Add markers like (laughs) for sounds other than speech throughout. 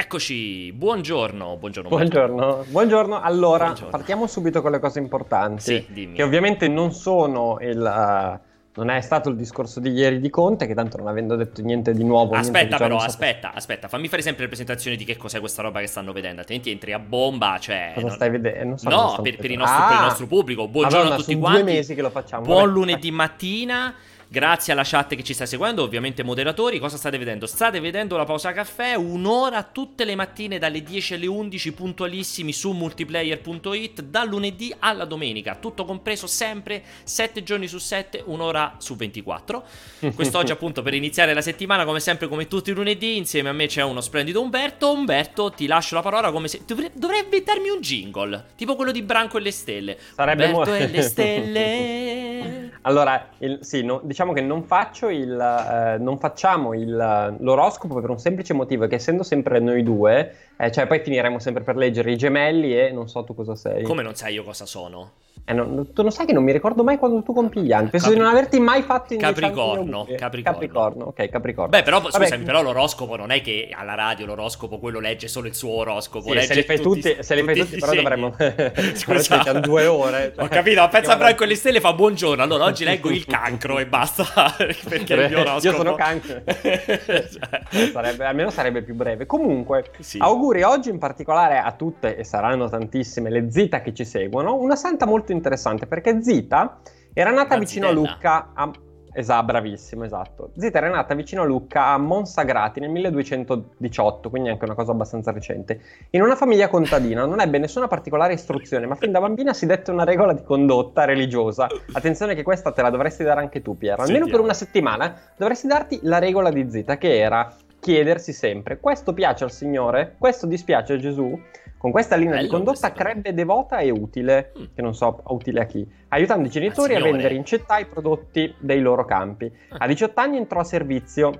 Eccoci, buongiorno, buongiorno. Buongiorno, buongiorno. Allora, buongiorno. partiamo subito con le cose importanti. Sì, dimmi. Che ovviamente non sono il... Uh, non è stato il discorso di ieri di Conte, che tanto non avendo detto niente di nuovo. Aspetta, però, aspetta, aspetta, fammi fare sempre le presentazioni di che cos'è questa roba che stanno vedendo. Altrimenti entri a bomba. Cioè, Cosa non... stai vedendo? So no, per, per, nostro, ah, per, il nostro pubblico. Buongiorno Madonna, a tutti quanti. due mesi che lo facciamo. Buon lunedì mattina. Grazie alla chat che ci sta seguendo, ovviamente moderatori, cosa state vedendo? State vedendo la pausa caffè, un'ora tutte le mattine dalle 10 alle 11 puntualissimi su multiplayer.it, dal lunedì alla domenica, tutto compreso sempre 7 giorni su 7, un'ora su 24. (laughs) Quest'oggi appunto per iniziare la settimana, come sempre come tutti i lunedì, insieme a me c'è uno splendido Umberto. Umberto, ti lascio la parola come se... Dovrei, inventarmi un jingle, tipo quello di Branco e le stelle. Sarebbe Umberto mo- e le (laughs) stelle. allora, il, sì, no, diciamo diciamo che non, il, eh, non facciamo il, l'oroscopo per un semplice motivo, che essendo sempre noi due, eh, cioè poi finiremo sempre per leggere i gemelli e non so tu cosa sei. Come non sai io cosa sono? Eh, no, tu non sai che non mi ricordo mai quando tu compi gli anni. Penso Capri... di non averti mai fatto in Capricorno, Capricorno. Capricorno. Ok, Capricorno. Beh, però scusami, Vabbè, però l'oroscopo non è che alla radio l'oroscopo quello legge solo il suo oroscopo. Sì, se li fai tutti, tutti, se li fai tutti, tutti però dovremmo. (laughs) Scusa, due ore. Cioè... Ho capito, pensa a Franco e le stelle fa buongiorno. Allora oggi leggo il cancro e basta. (laughs) Perché il mio oroscopo. Io sono cancro. (laughs) cioè. sarebbe, almeno sarebbe più breve. Comunque, sì. auguri oggi in particolare a tutte, e saranno tantissime, le zita che ci seguono. Una santa molto interessante perché Zita era nata La vicino zitella. a Lucca. A... Esatto, bravissimo, esatto. Zita era nata vicino a Lucca a Monsagrati nel 1218, quindi anche una cosa abbastanza recente. In una famiglia contadina, non ebbe nessuna particolare istruzione, ma fin da bambina si dette una regola di condotta religiosa. Attenzione che questa te la dovresti dare anche tu, Piero. Almeno Sentiamo. per una settimana dovresti darti la regola di Zita, che era chiedersi sempre: questo piace al Signore? Questo dispiace a Gesù? Con questa linea Bello di condotta crebbe devota e utile, mm. che non so utile a chi, aiutando i genitori a vendere in città i prodotti dei loro campi. Ah. A 18 anni entrò a servizio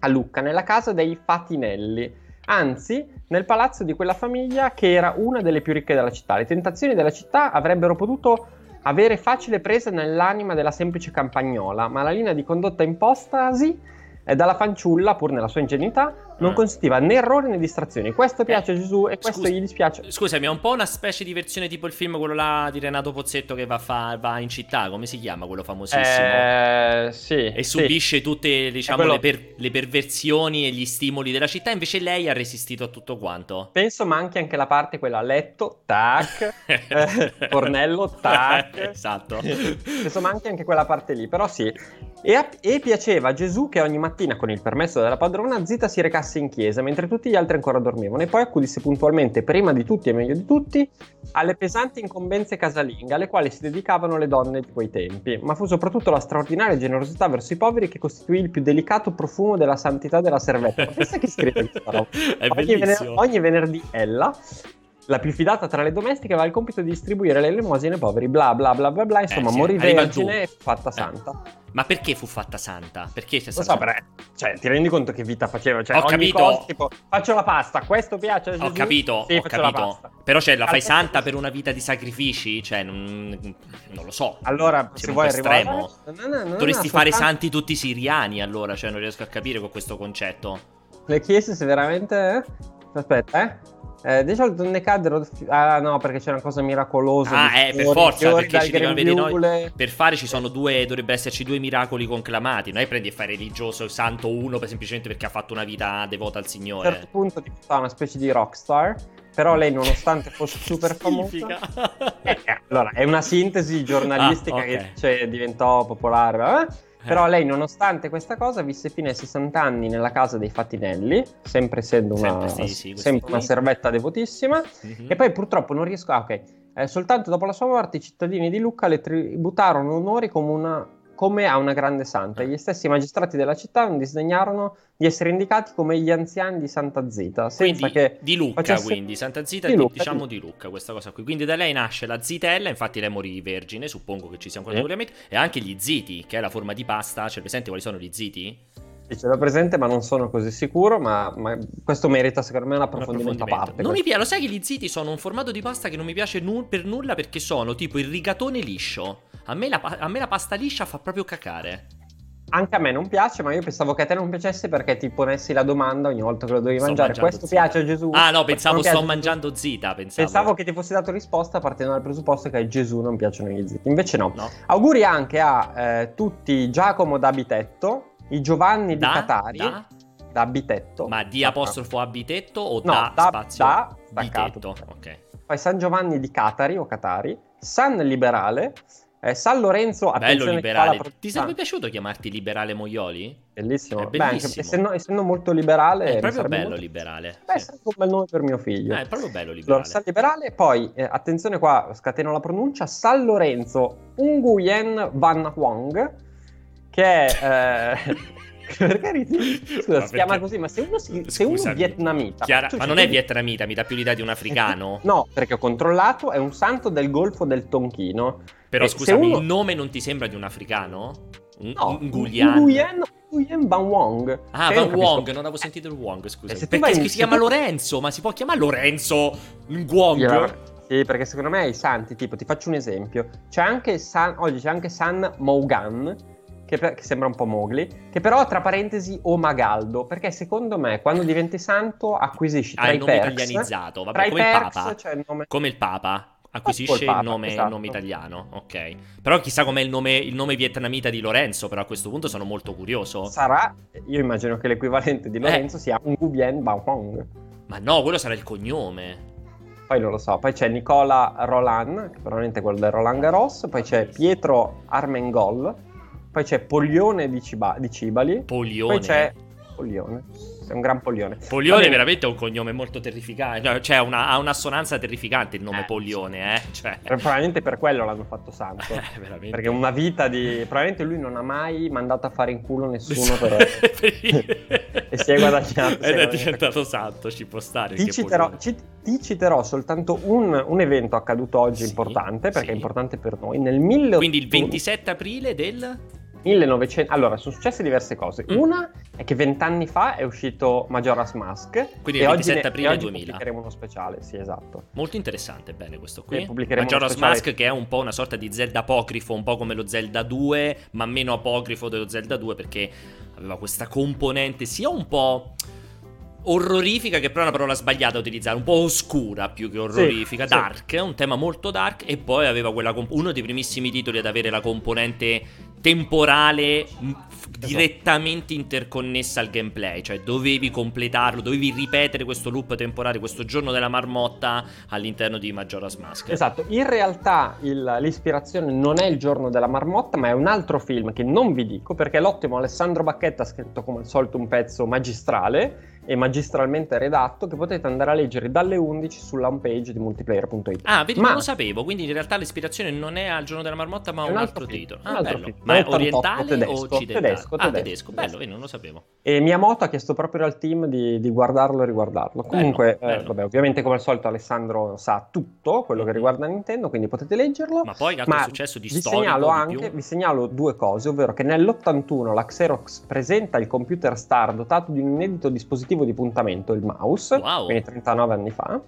a Lucca, nella casa dei Fatinelli, anzi nel palazzo di quella famiglia che era una delle più ricche della città. Le tentazioni della città avrebbero potuto avere facile presa nell'anima della semplice campagnola, ma la linea di condotta impostasi e dalla fanciulla, pur nella sua ingenuità, non ah. consentiva né errori né distrazioni. Questo piace eh, a Gesù e questo scusa, gli dispiace. Scusami, è un po' una specie di versione tipo il film quello là di Renato Pozzetto che va, fa, va in città, come si chiama quello famosissimo? Eh, sì. E subisce sì. tutte, diciamo, quello... le, per, le, perversioni e gli stimoli della città, invece lei ha resistito a tutto quanto. Penso manchi anche la parte quella a letto, tac, (laughs) eh, fornello, tac. esatto. Penso manchi anche quella parte lì, però sì. E, a, e piaceva a Gesù che ogni mattina, con il permesso della padrona, Zita si recasse in chiesa, mentre tutti gli altri ancora dormivano, e poi accudisse puntualmente, prima di tutti e meglio di tutti, alle pesanti incombenze casalinghe alle quali si dedicavano le donne di quei tempi, ma fu soprattutto la straordinaria generosità verso i poveri che costituì il più delicato profumo della santità della servetta. Pensa che scrive questa (laughs) roba? ogni, vener- ogni venerdì ella la più fidata tra le domestiche aveva il compito di distribuire le elemosine ai poveri, bla bla bla bla bla, insomma, eh, sì, morì vergine e fatta eh. santa. Ma perché fu fatta santa? Perché c'è stata... Lo so, però, cioè, ti rendi conto che vita faceva? Cioè, ho capito. Cosa, tipo, faccio la pasta, questo piace a Gesù? Ho capito, sì, ho capito. Però, cioè, la fai santa per una vita di sacrifici? Cioè, non, non lo so. Allora, se vuoi arrivare... No, no, no, Dovresti fare soltanto... santi tutti i siriani, allora, cioè, non riesco a capire con questo concetto. Le chiese se veramente... Eh? Aspetta, eh? Eh, di solito ne caddero. Ah, no, perché c'è una cosa miracolosa. Ah, eh, per forza, perché ci devono vedere noi. Per fare ci sono due. Dovrebbe esserci due miracoli conclamati. Non è prendi e fai religioso santo uno per, semplicemente perché ha fatto una vita devota al Signore. A un certo punto ti fa una specie di rockstar. Però lei, nonostante fosse (laughs) super famosa, eh, allora è una sintesi giornalistica ah, okay. che cioè, diventò popolare. Eh? Però lei, nonostante questa cosa, visse fino ai 60 anni nella casa dei Fatinelli, sempre essendo una, sempre, sì, sì, sempre una servetta devotissima. Mm-hmm. E poi purtroppo non riesco. Ah, ok. Eh, soltanto dopo la sua morte, i cittadini di Lucca le tributarono onori come una come a una grande santa. Gli stessi magistrati della città non disdegnarono di essere indicati come gli anziani di Santa Zita. Senza quindi, che di Lucca, facesse... quindi Santa Zita, di Lucca, diciamo di Lucca, questa cosa qui. Quindi da lei nasce la zitella, infatti lei morì vergine, suppongo che ci sia ancora eh. e anche gli ziti, che è la forma di pasta. C'è presente quali sono gli ziti? Ce l'ho presente, ma non sono così sicuro. Ma, ma questo merita, secondo me, un approfondimento, un approfondimento. a parte. Non mi piace, lo sai che gli ziti sono un formato di pasta che non mi piace nu- per nulla perché sono tipo il rigatone liscio. A me, la, a me la pasta liscia fa proprio cacare. Anche a me non piace, ma io pensavo che a te non piacesse perché ti ponessi la domanda ogni volta che lo dovevi sto mangiare. Questo zita. piace a Gesù? Ah, no, pensavo sto mangiando zita. Pensavo. pensavo. che ti fossi dato risposta partendo dal presupposto che a Gesù non piacciono gli ziti. Invece no. no. Auguri anche a eh, tutti Giacomo da Bitetto, i Giovanni da, di Catari. Da? da Bitetto. Ma di apostrofo a Bitetto o no, da, da spazio? Da Bitetto. Ok. Poi San Giovanni di Catari o Catari, San Liberale, eh, San Lorenzo, Bello liberale. Pro... Ti sarebbe piaciuto chiamarti liberale Moioli? Bellissimo. Beh, anche, essendo, essendo, molto liberale... È proprio bello molto... liberale. Beh, sì. sarebbe un bel nome per mio figlio. Eh, è proprio bello liberale. Allora, San Liberale, poi, eh, attenzione qua, scateno la pronuncia, San Lorenzo Nguyen Van Huang, che è... (laughs) (laughs) Eh, perché? Scusa, si chiama così, ma se uno, si, se uno è vietnamita... Chiara, ma non è vietnamita, mi dà più l'idea di un africano. no, perché ho controllato, è un santo del Golfo del Tonchino però scusami, uno... il nome non ti sembra di un africano? Un, no, Nguyen. Nguyen, Nguyen Van Wong. Ah, Van Wong, non avevo sentito il Wong, scusa. Eh, perché si chiama Lorenzo, ma si può chiamare Lorenzo Nguong? Yeah. Sì, perché secondo me i santi, tipo, ti faccio un esempio. C'è anche San, oggi c'è anche San Mougan, che, per, che, sembra un po' Mowgli, che però tra parentesi o Magaldo, perché secondo me quando diventi santo acquisisci tra ah, i nome perks, italianizzato, vabbè, come il Papa. il nome... Come il Papa acquisisce il nome, esatto. il nome, italiano. Ok. Però chissà com'è il nome, il nome, vietnamita di Lorenzo. Però a questo punto sono molto curioso. Sarà, io immagino che l'equivalente di Lorenzo eh. sia Ngu Bien Bao Hong. Ma no, quello sarà il cognome. Poi non lo so. Poi c'è Nicola Roland, che probabilmente è quello del Roland Garros. Poi c'è Pietro Armengol. Poi c'è Poglione di, Ciba- di Cibali. Poglione. Poi c'è Poglione è un gran Polione. Polione veramente è un cognome molto terrificante, cioè una, ha un'assonanza terrificante il nome eh, Polione, eh? Cioè... Probabilmente per quello l'hanno fatto santo. (laughs) Eh, perché una vita di... Probabilmente lui non ha mai mandato a fare in culo nessuno per... (laughs) e si è guadagnato. Ed è diventato santo, ci può stare. Ti citerò, ci, ti citerò, soltanto un, un, evento accaduto oggi sì, importante, perché sì. è importante per noi. Nel 1800... Quindi il 27 aprile del... 1900... Allora, sono successe diverse cose. Mm. Una è che vent'anni fa è uscito Majora's Mask. Quindi il 27 ne... aprile 2000. pubblicheremo uno speciale, sì, esatto. Molto interessante, bene questo qui. Majora's Mask che è un po' una sorta di Zelda apocrifo, un po' come lo Zelda 2, ma meno apocrifo dello Zelda 2 perché aveva questa componente sia un po' orrorifica, che però è una parola sbagliata da utilizzare, un po' oscura più che orrorifica, sì, dark, sì. un tema molto dark e poi aveva quella comp- uno dei primissimi titoli ad avere la componente temporale. Direttamente interconnessa al gameplay, cioè dovevi completarlo, dovevi ripetere questo loop temporale, questo giorno della marmotta all'interno di Majora's Mask. Esatto, in realtà il, l'ispirazione non è il giorno della marmotta, ma è un altro film che non vi dico perché l'ottimo Alessandro Bacchetta ha scritto come al solito un pezzo magistrale e magistralmente redatto che potete andare a leggere dalle 11 sulla homepage di multiplayer.it. Ah, vedi, ma... non lo sapevo, quindi in realtà l'ispirazione non è al giorno della marmotta, ma un, un altro, altro titolo. Ah, bello. Film. Ma è orientale tedesco, o occidentale? Tedesco, ah, tedesco, bello, vedi, non lo sapevo. E Miyamoto ha chiesto proprio al team di, di guardarlo e riguardarlo. Comunque, bello, bello. Eh, vabbè, ovviamente come al solito Alessandro sa tutto quello che mhm. riguarda Nintendo, quindi potete leggerlo. Ma poi ma successo di vi segnalo anche, vi segnalo due cose, ovvero che nell'81 la Xerox presenta il computer Star dotato di un inedito dispositivo di puntamento il mouse, wow. quindi 39 anni fa.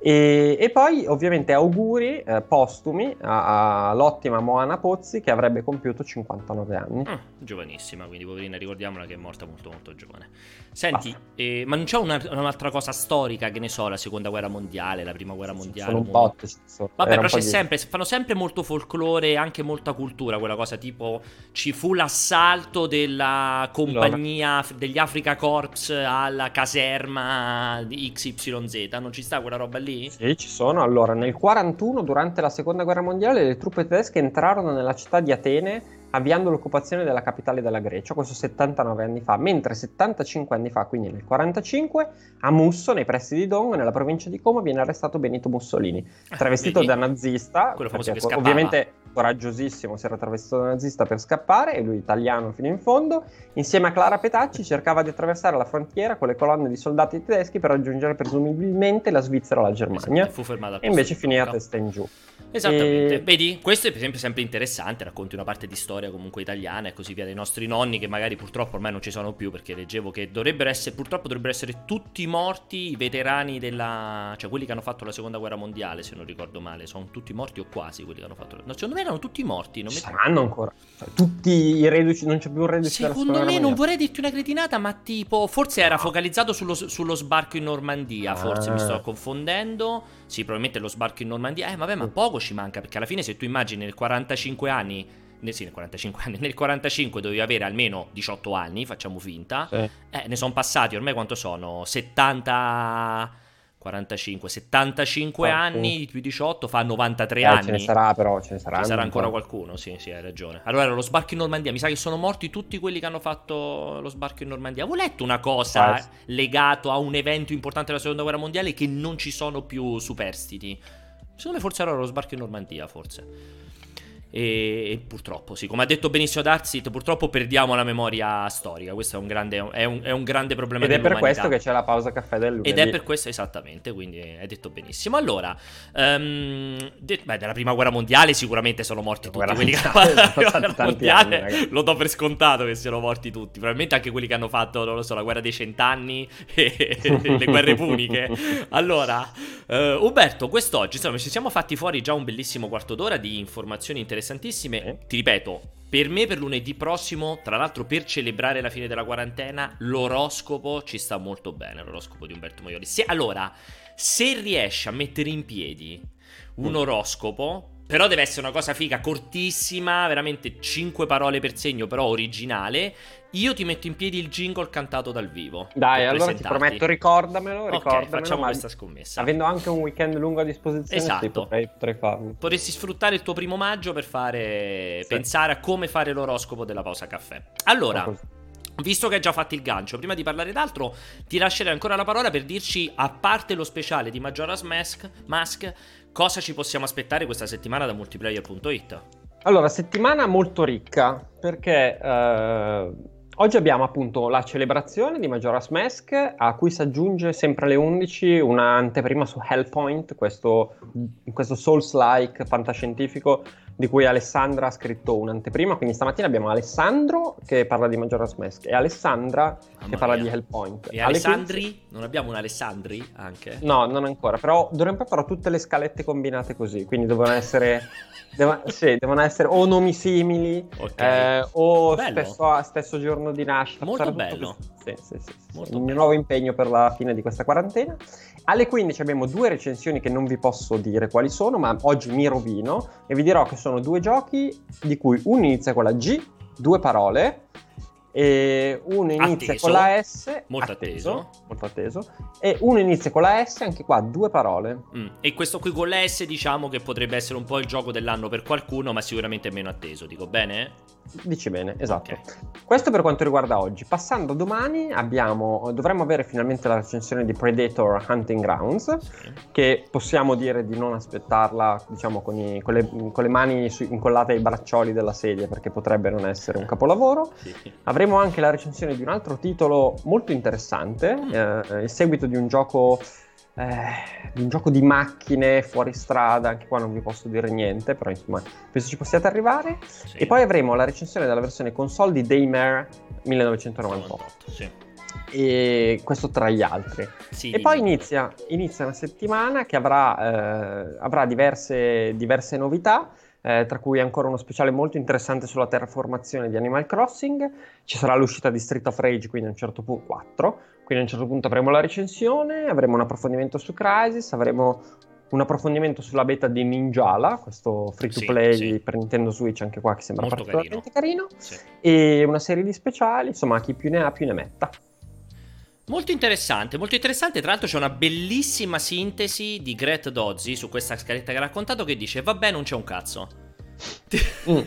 E, e, poi ovviamente auguri eh, postumi all'ottima Moana Pozzi che avrebbe compiuto 59 anni. Mm, giovanissima, quindi poverina, ricordiamola che è morta molto molto giovane. Senti, ah. eh, ma non c'è una, un'altra cosa storica, che ne so, la seconda guerra mondiale, la prima guerra mondiale? Sono un bot. So, Vabbè, però c'è sempre, fanno sempre molto folklore e anche molta cultura, quella cosa tipo ci fu l'assalto della compagnia degli Africa Corps alla caserma di XYZ, non ci sta quella roba lì? Lì? Sì, ci sono. Allora, nel 41, durante la seconda guerra mondiale, le truppe tedesche entrarono nella città di Atene avviando l'occupazione della capitale della Grecia, questo 79 anni fa, mentre 75 anni fa, quindi nel 45, a Musso, nei pressi di Dong, nella provincia di Como, viene arrestato Benito Mussolini, ah, travestito ah, da nazista, che ovviamente coraggiosissimo, si era travestito da nazista per scappare, e lui italiano fino in fondo, insieme a Clara Petacci cercava di attraversare la frontiera con le colonne di soldati tedeschi per raggiungere presumibilmente la Svizzera o la Germania, esatto, fu fermata e invece finì a testa in giù. Esattamente, e... vedi, questo è per esempio sempre interessante, racconti una parte di storia comunque italiana e così via dei nostri nonni che magari purtroppo ormai non ci sono più perché leggevo che dovrebbero essere, purtroppo dovrebbero essere tutti morti i veterani della, cioè quelli che hanno fatto la seconda guerra mondiale se non ricordo male, sono tutti morti o quasi quelli che hanno fatto, no, secondo me erano tutti morti. Non mi... Saranno ancora. Cioè, tutti i reduci, non c'è più un reduce Secondo me non vorrei dirti una cretinata, ma tipo, forse era focalizzato sullo, sullo sbarco in Normandia, forse ah. mi sto confondendo. Sì, probabilmente lo sbarco in Normandia. Eh, vabbè, ma poco ci manca, perché alla fine se tu immagini nel 45 anni nel, sì, nel 45 anni. (laughs) Nel 45 dovevi avere almeno 18 anni, facciamo finta. Sì. Eh, ne sono passati ormai quanto sono? 70 45, 75 Qualcuno. anni, più 18, fa 93 eh, anni. Ce ne sarà però, ce ne sarà. Ci sarà ancora qualcuno, sì, sì, hai ragione. Allora, lo sbarco in Normandia, mi sa che sono morti tutti quelli che hanno fatto lo sbarco in Normandia. Avevo letto una cosa ah, legato a un evento importante della Seconda Guerra Mondiale che non ci sono più superstiti. Secondo me forse era lo sbarco in Normandia, forse. E, e, purtroppo, sì, come ha detto benissimo Darsit, purtroppo perdiamo la memoria storica. Questo è un grande, è un, è un grande problema. Ed è per questo che c'è la pausa caffè del lunedì. Ed è per questo, esattamente. Quindi hai detto benissimo. Allora, um, de- beh, della prima guerra mondiale sicuramente sono morti tutti. Quelli che hanno (laughs) mondiale, anni, lo do per scontato che siano morti tutti. Probabilmente anche quelli che hanno fatto, non lo so, la guerra dei cent'anni e le guerre puniche. Allora, uh, Umberto, quest'oggi insomma, ci siamo fatti fuori già un bellissimo quarto d'ora di informazioni interessanti interessantissime. Eh? Ti ripeto, per me per lunedì prossimo, tra l'altro per celebrare la fine della quarantena, l'oroscopo ci sta molto bene, l'oroscopo di Umberto Moioli. Se, allora, se riesci a mettere in piedi un mm. oroscopo però deve essere una cosa figa, cortissima, veramente 5 parole per segno, però originale. Io ti metto in piedi il jingle cantato dal vivo. Dai, allora ti prometto, ricordamelo. Ricordamelo, facciamo questa scommessa. Avendo anche un weekend lungo a disposizione, esatto. potrei, potrei farlo. Potresti sfruttare il tuo primo maggio per fare. Sì. pensare a come fare l'oroscopo della pausa caffè. Allora. Visto che hai già fatto il gancio, prima di parlare d'altro, ti lascerei ancora la parola per dirci, a parte lo speciale di Majora's Mask, Mask cosa ci possiamo aspettare questa settimana da multiplayer.it? Allora, settimana molto ricca, perché eh, oggi abbiamo appunto la celebrazione di Majora's Mask, a cui si aggiunge sempre alle 11 un'anteprima su Hellpoint, questo, questo Souls-like fantascientifico di cui Alessandra ha scritto un'anteprima. Quindi stamattina abbiamo Alessandro che parla di Majora's Mask e Alessandra Mamma che parla mia. di Hellpoint. E Alessandri? 15... Non abbiamo un Alessandri anche? No, non ancora, però d'ora in poi farò tutte le scalette combinate così, quindi devono essere... (laughs) devono, sì, devono essere o nomi simili okay. eh, o stesso, stesso, giorno di nascita. Molto bello. Sì, sì, sì. Molto il mio nuovo impegno per la fine di questa quarantena. Alle 15 abbiamo due recensioni che non vi posso dire quali sono, ma oggi mi rovino e vi dirò che sono due giochi di cui uno inizia con la G, due parole, e uno inizia atteso, con la S, molto atteso, atteso, molto atteso, e uno inizia con la S, anche qua due parole. Mm. E questo qui con la S diciamo che potrebbe essere un po' il gioco dell'anno per qualcuno, ma sicuramente meno atteso, dico bene? Dici bene, esatto. Okay. Questo per quanto riguarda oggi. Passando a domani abbiamo, dovremmo avere finalmente la recensione di Predator Hunting Grounds, sì. che possiamo dire di non aspettarla, diciamo, con, i, con, le, con le, mani su, incollate ai braccioli della sedia, perché potrebbe non essere un capolavoro. Sì. Avremo anche la recensione di un altro titolo molto interessante, mm. eh, il seguito di un gioco eh, un gioco di macchine fuori strada, anche qua non vi posso dire niente, però insomma penso ci possiate arrivare. Sì. E poi avremo la recensione della versione console di Daymare 1998. Sì. E questo tra gli altri. Sì, e poi inizia, inizia, una settimana che avrà, eh, avrà diverse, diverse novità. Eh, tra cui ancora uno speciale molto interessante sulla terraformazione di Animal Crossing. Ci sarà l'uscita di Street of Rage, quindi a un certo punto 4, quindi a un certo punto avremo la recensione, avremo un approfondimento su Crisis, avremo un approfondimento sulla beta di Ninjala, questo free to play sì, sì. per Nintendo Switch, anche qua che sembra Molto particolarmente carino, carino sì. e una serie di speciali, insomma chi più ne ha più ne metta. Molto interessante, molto interessante. Tra l'altro c'è una bellissima sintesi di Gret Dozzi su questa scaletta che ha raccontato che dice: Vabbè, non c'è un cazzo. Mm.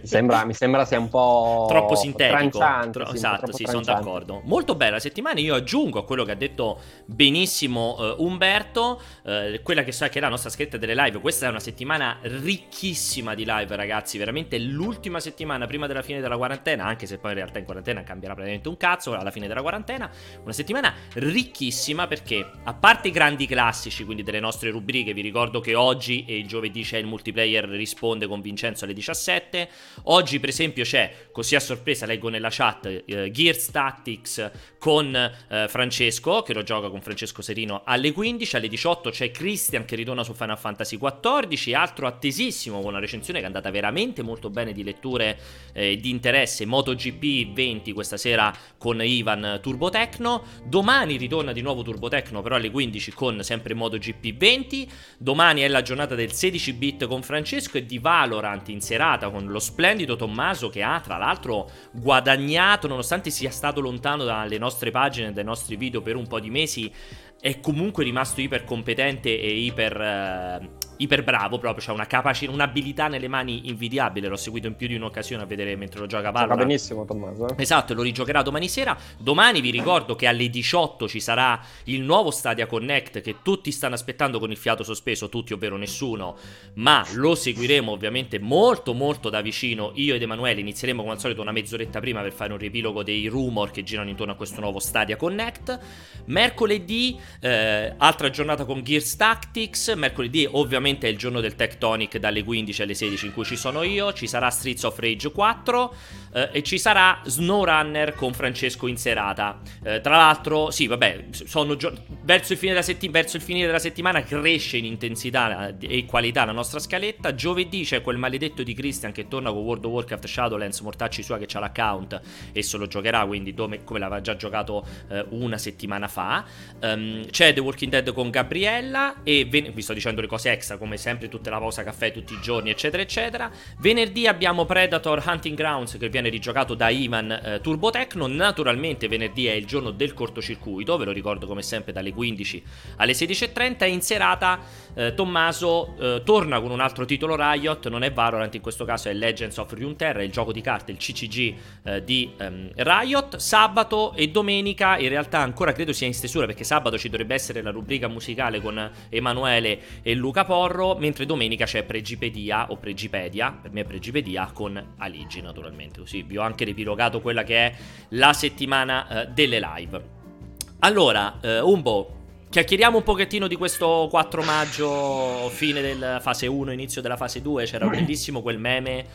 Mi sembra, mi sembra, sia un po' troppo sintetico. Tro- sì, esatto, sì, sono d'accordo. Molto bella la settimana. Io aggiungo a quello che ha detto benissimo uh, Umberto, uh, quella che so che è la nostra scritta delle live. Questa è una settimana ricchissima di live, ragazzi. Veramente l'ultima settimana prima della fine della quarantena, anche se poi in realtà in quarantena cambierà praticamente un cazzo alla fine della quarantena. Una settimana ricchissima perché, a parte i grandi classici, quindi delle nostre rubriche, vi ricordo che oggi e il giovedì c'è il multiplayer risponde con Vincenzo alle 17. Oggi, per esempio, c'è, così a sorpresa, leggo nella chat, eh, Gears Tactics con eh, Francesco, che lo gioca con Francesco Serino alle 15, alle 18 c'è Christian che ritorna su Final Fantasy XIV, altro attesissimo con una recensione che è andata veramente molto bene di letture e eh, di interesse, MotoGP 20 questa sera con Ivan Turbotecno, domani ritorna di nuovo Turbotecno però alle 15 con sempre MotoGP 20, domani è la giornata del 16 bit con Francesco e di Valorant in serata con lo splendido Tommaso che ha tra l'altro guadagnato nonostante sia stato lontano dalle nostre pagine, dai nostri video per un po' di mesi, è comunque rimasto iper competente e iper... Eh, iper bravo proprio, ha una capacità, un'abilità nelle mani invidiabile. L'ho seguito in più di un'occasione a vedere mentre lo gioca Valorant. Gioca benissimo Tommaso. Eh? Esatto, lo rigiocherà domani sera. Domani vi ricordo che alle 18 ci sarà il nuovo Stadia Connect che tutti stanno aspettando con il fiato sospeso, tutti ovvero nessuno, ma lo seguiremo ovviamente molto molto da vicino. Io ed Emanuele inizieremo come al solito una mezz'oretta prima per fare un riepilogo dei rumor che girano intorno a questo nuovo Stadia Connect. Mercoledì eh, altra giornata con Gears Tactics, mercoledì ovviamente ovviamente è il giorno del Tectonic dalle 15 alle 16 in cui ci sono io, ci sarà Streets of Rage 4 eh, e ci sarà SnowRunner con Francesco in serata. Eh, tra l'altro, sì, vabbè, gio- verso, il setti- verso, il finire della settimana cresce in intensità e qualità la nostra scaletta. Giovedì c'è quel maledetto di Christian che torna con World of Warcraft Shadowlands, mortacci sua che ha l'account e se lo giocherà, quindi dove, come l'aveva già giocato eh, una settimana fa. Um, c'è The Walking Dead con Gabriella e ve- vi sto dicendo le cose extra come sempre tutta la pausa caffè tutti i giorni, eccetera, eccetera. Venerdì abbiamo Predator Hunting Grounds che viene rigiocato da Ivan eh, Turbotecno. Naturalmente venerdì è il giorno del cortocircuito, ve lo ricordo come sempre dalle 15 alle 16.30 e in serata eh, Tommaso eh, torna con un altro titolo Riot, non è Valorant in questo caso è Legends of Runeterra, il gioco di carte, il CCG eh, di ehm, Riot. Sabato e domenica in realtà ancora credo sia in stesura perché sabato ci dovrebbe essere la rubrica musicale con Emanuele e Luca Porro Porro, mentre domenica c'è Pregipedia o Pregipedia, per me è Pregipedia, con Aligi naturalmente, così vi ho anche riepilogato quella che è la settimana eh, delle live. Allora, eh, Umbo, chiacchieriamo un pochettino di questo 4 maggio, fine della fase 1, inizio della fase 2, c'era (clears throat) bellissimo quel meme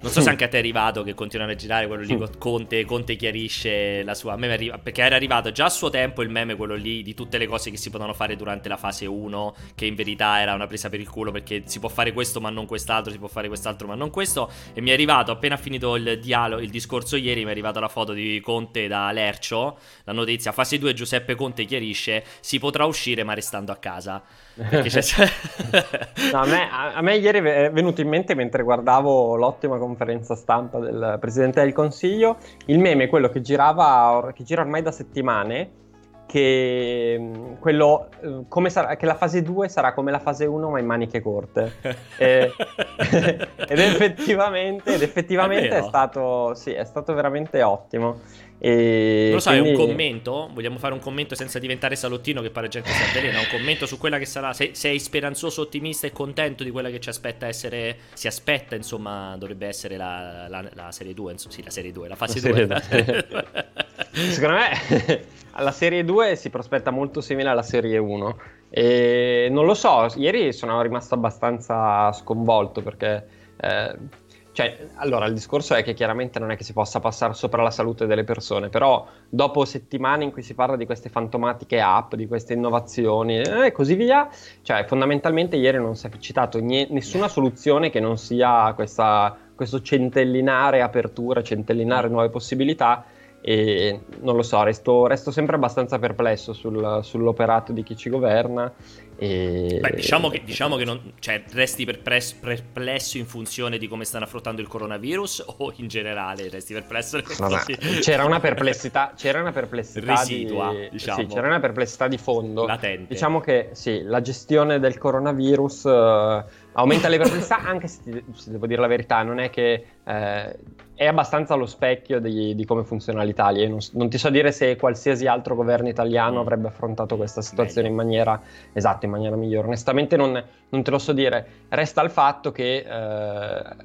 non so se anche a te è arrivato che continuano a girare quello lì con Conte, Conte chiarisce la sua... A me arriva, perché era arrivato già a suo tempo il meme quello lì di tutte le cose che si potevano fare durante la fase 1, che in verità era una presa per il culo perché si può fare questo ma non quest'altro, si può fare quest'altro ma non questo. E mi è arrivato, appena finito il dialogo, il discorso ieri, mi è arrivata la foto di Conte da Lercio, la notizia, fase 2 Giuseppe Conte chiarisce, si potrà uscire ma restando a casa. (laughs) no, a, me, a, a, me, ieri è venuto in mente mentre guardavo l'ottima conferenza stampa del Presidente del Consiglio, il meme, quello che girava, che gira ormai da settimane, che, mm, quello, eh, sarà, che la fase 2 sarà come la fase 1 ma in maniche corte. (laughs) e, (laughs) ed effettivamente, ed effettivamente è, è, stato, sì, è stato veramente ottimo. E lo sai, quindi... un commento? Vogliamo fare un commento senza diventare salottino che pare gente si avvelena. Un commento su quella che sarà. Se, sei speranzoso, ottimista e contento di quella che ci aspetta essere. Si aspetta, insomma, dovrebbe essere la, la, la serie 2. Insomma, sì, la serie 2, la fase 2. (laughs) Secondo me (laughs) alla serie 2 si prospetta molto simile alla serie 1. E non lo so, ieri sono rimasto abbastanza sconvolto perché. Eh, cioè, allora, il discorso è che chiaramente non è che si possa passare sopra la salute delle persone, però dopo settimane in cui si parla di queste fantomatiche app, di queste innovazioni e eh, così via, cioè fondamentalmente ieri non si è citato nie- nessuna soluzione che non sia questa, questo centellinare apertura, centellinare nuove possibilità e non lo so, resto, resto sempre abbastanza perplesso sul, sull'operato di chi ci governa. E... Beh, diciamo che, diciamo che non, cioè, resti perplesso, in funzione di come stanno affrontando il coronavirus (laughs) o in generale resti perplesso? Vabbè, c'era una perplessità, c'era una perplessità residua, di, diciamo. Sì, c'era una perplessità di fondo. Latente. Diciamo che sì, la gestione del coronavirus uh, aumenta le perplessità, (laughs) anche se, se, devo dire la verità, non è che... Uh, è abbastanza allo specchio di, di come funziona l'Italia. Non, non, ti so dire se qualsiasi altro governo italiano mm. avrebbe affrontato questa situazione in maniera esatta, in maniera migliore. Onestamente non, non, te lo so dire. Resta il fatto che eh,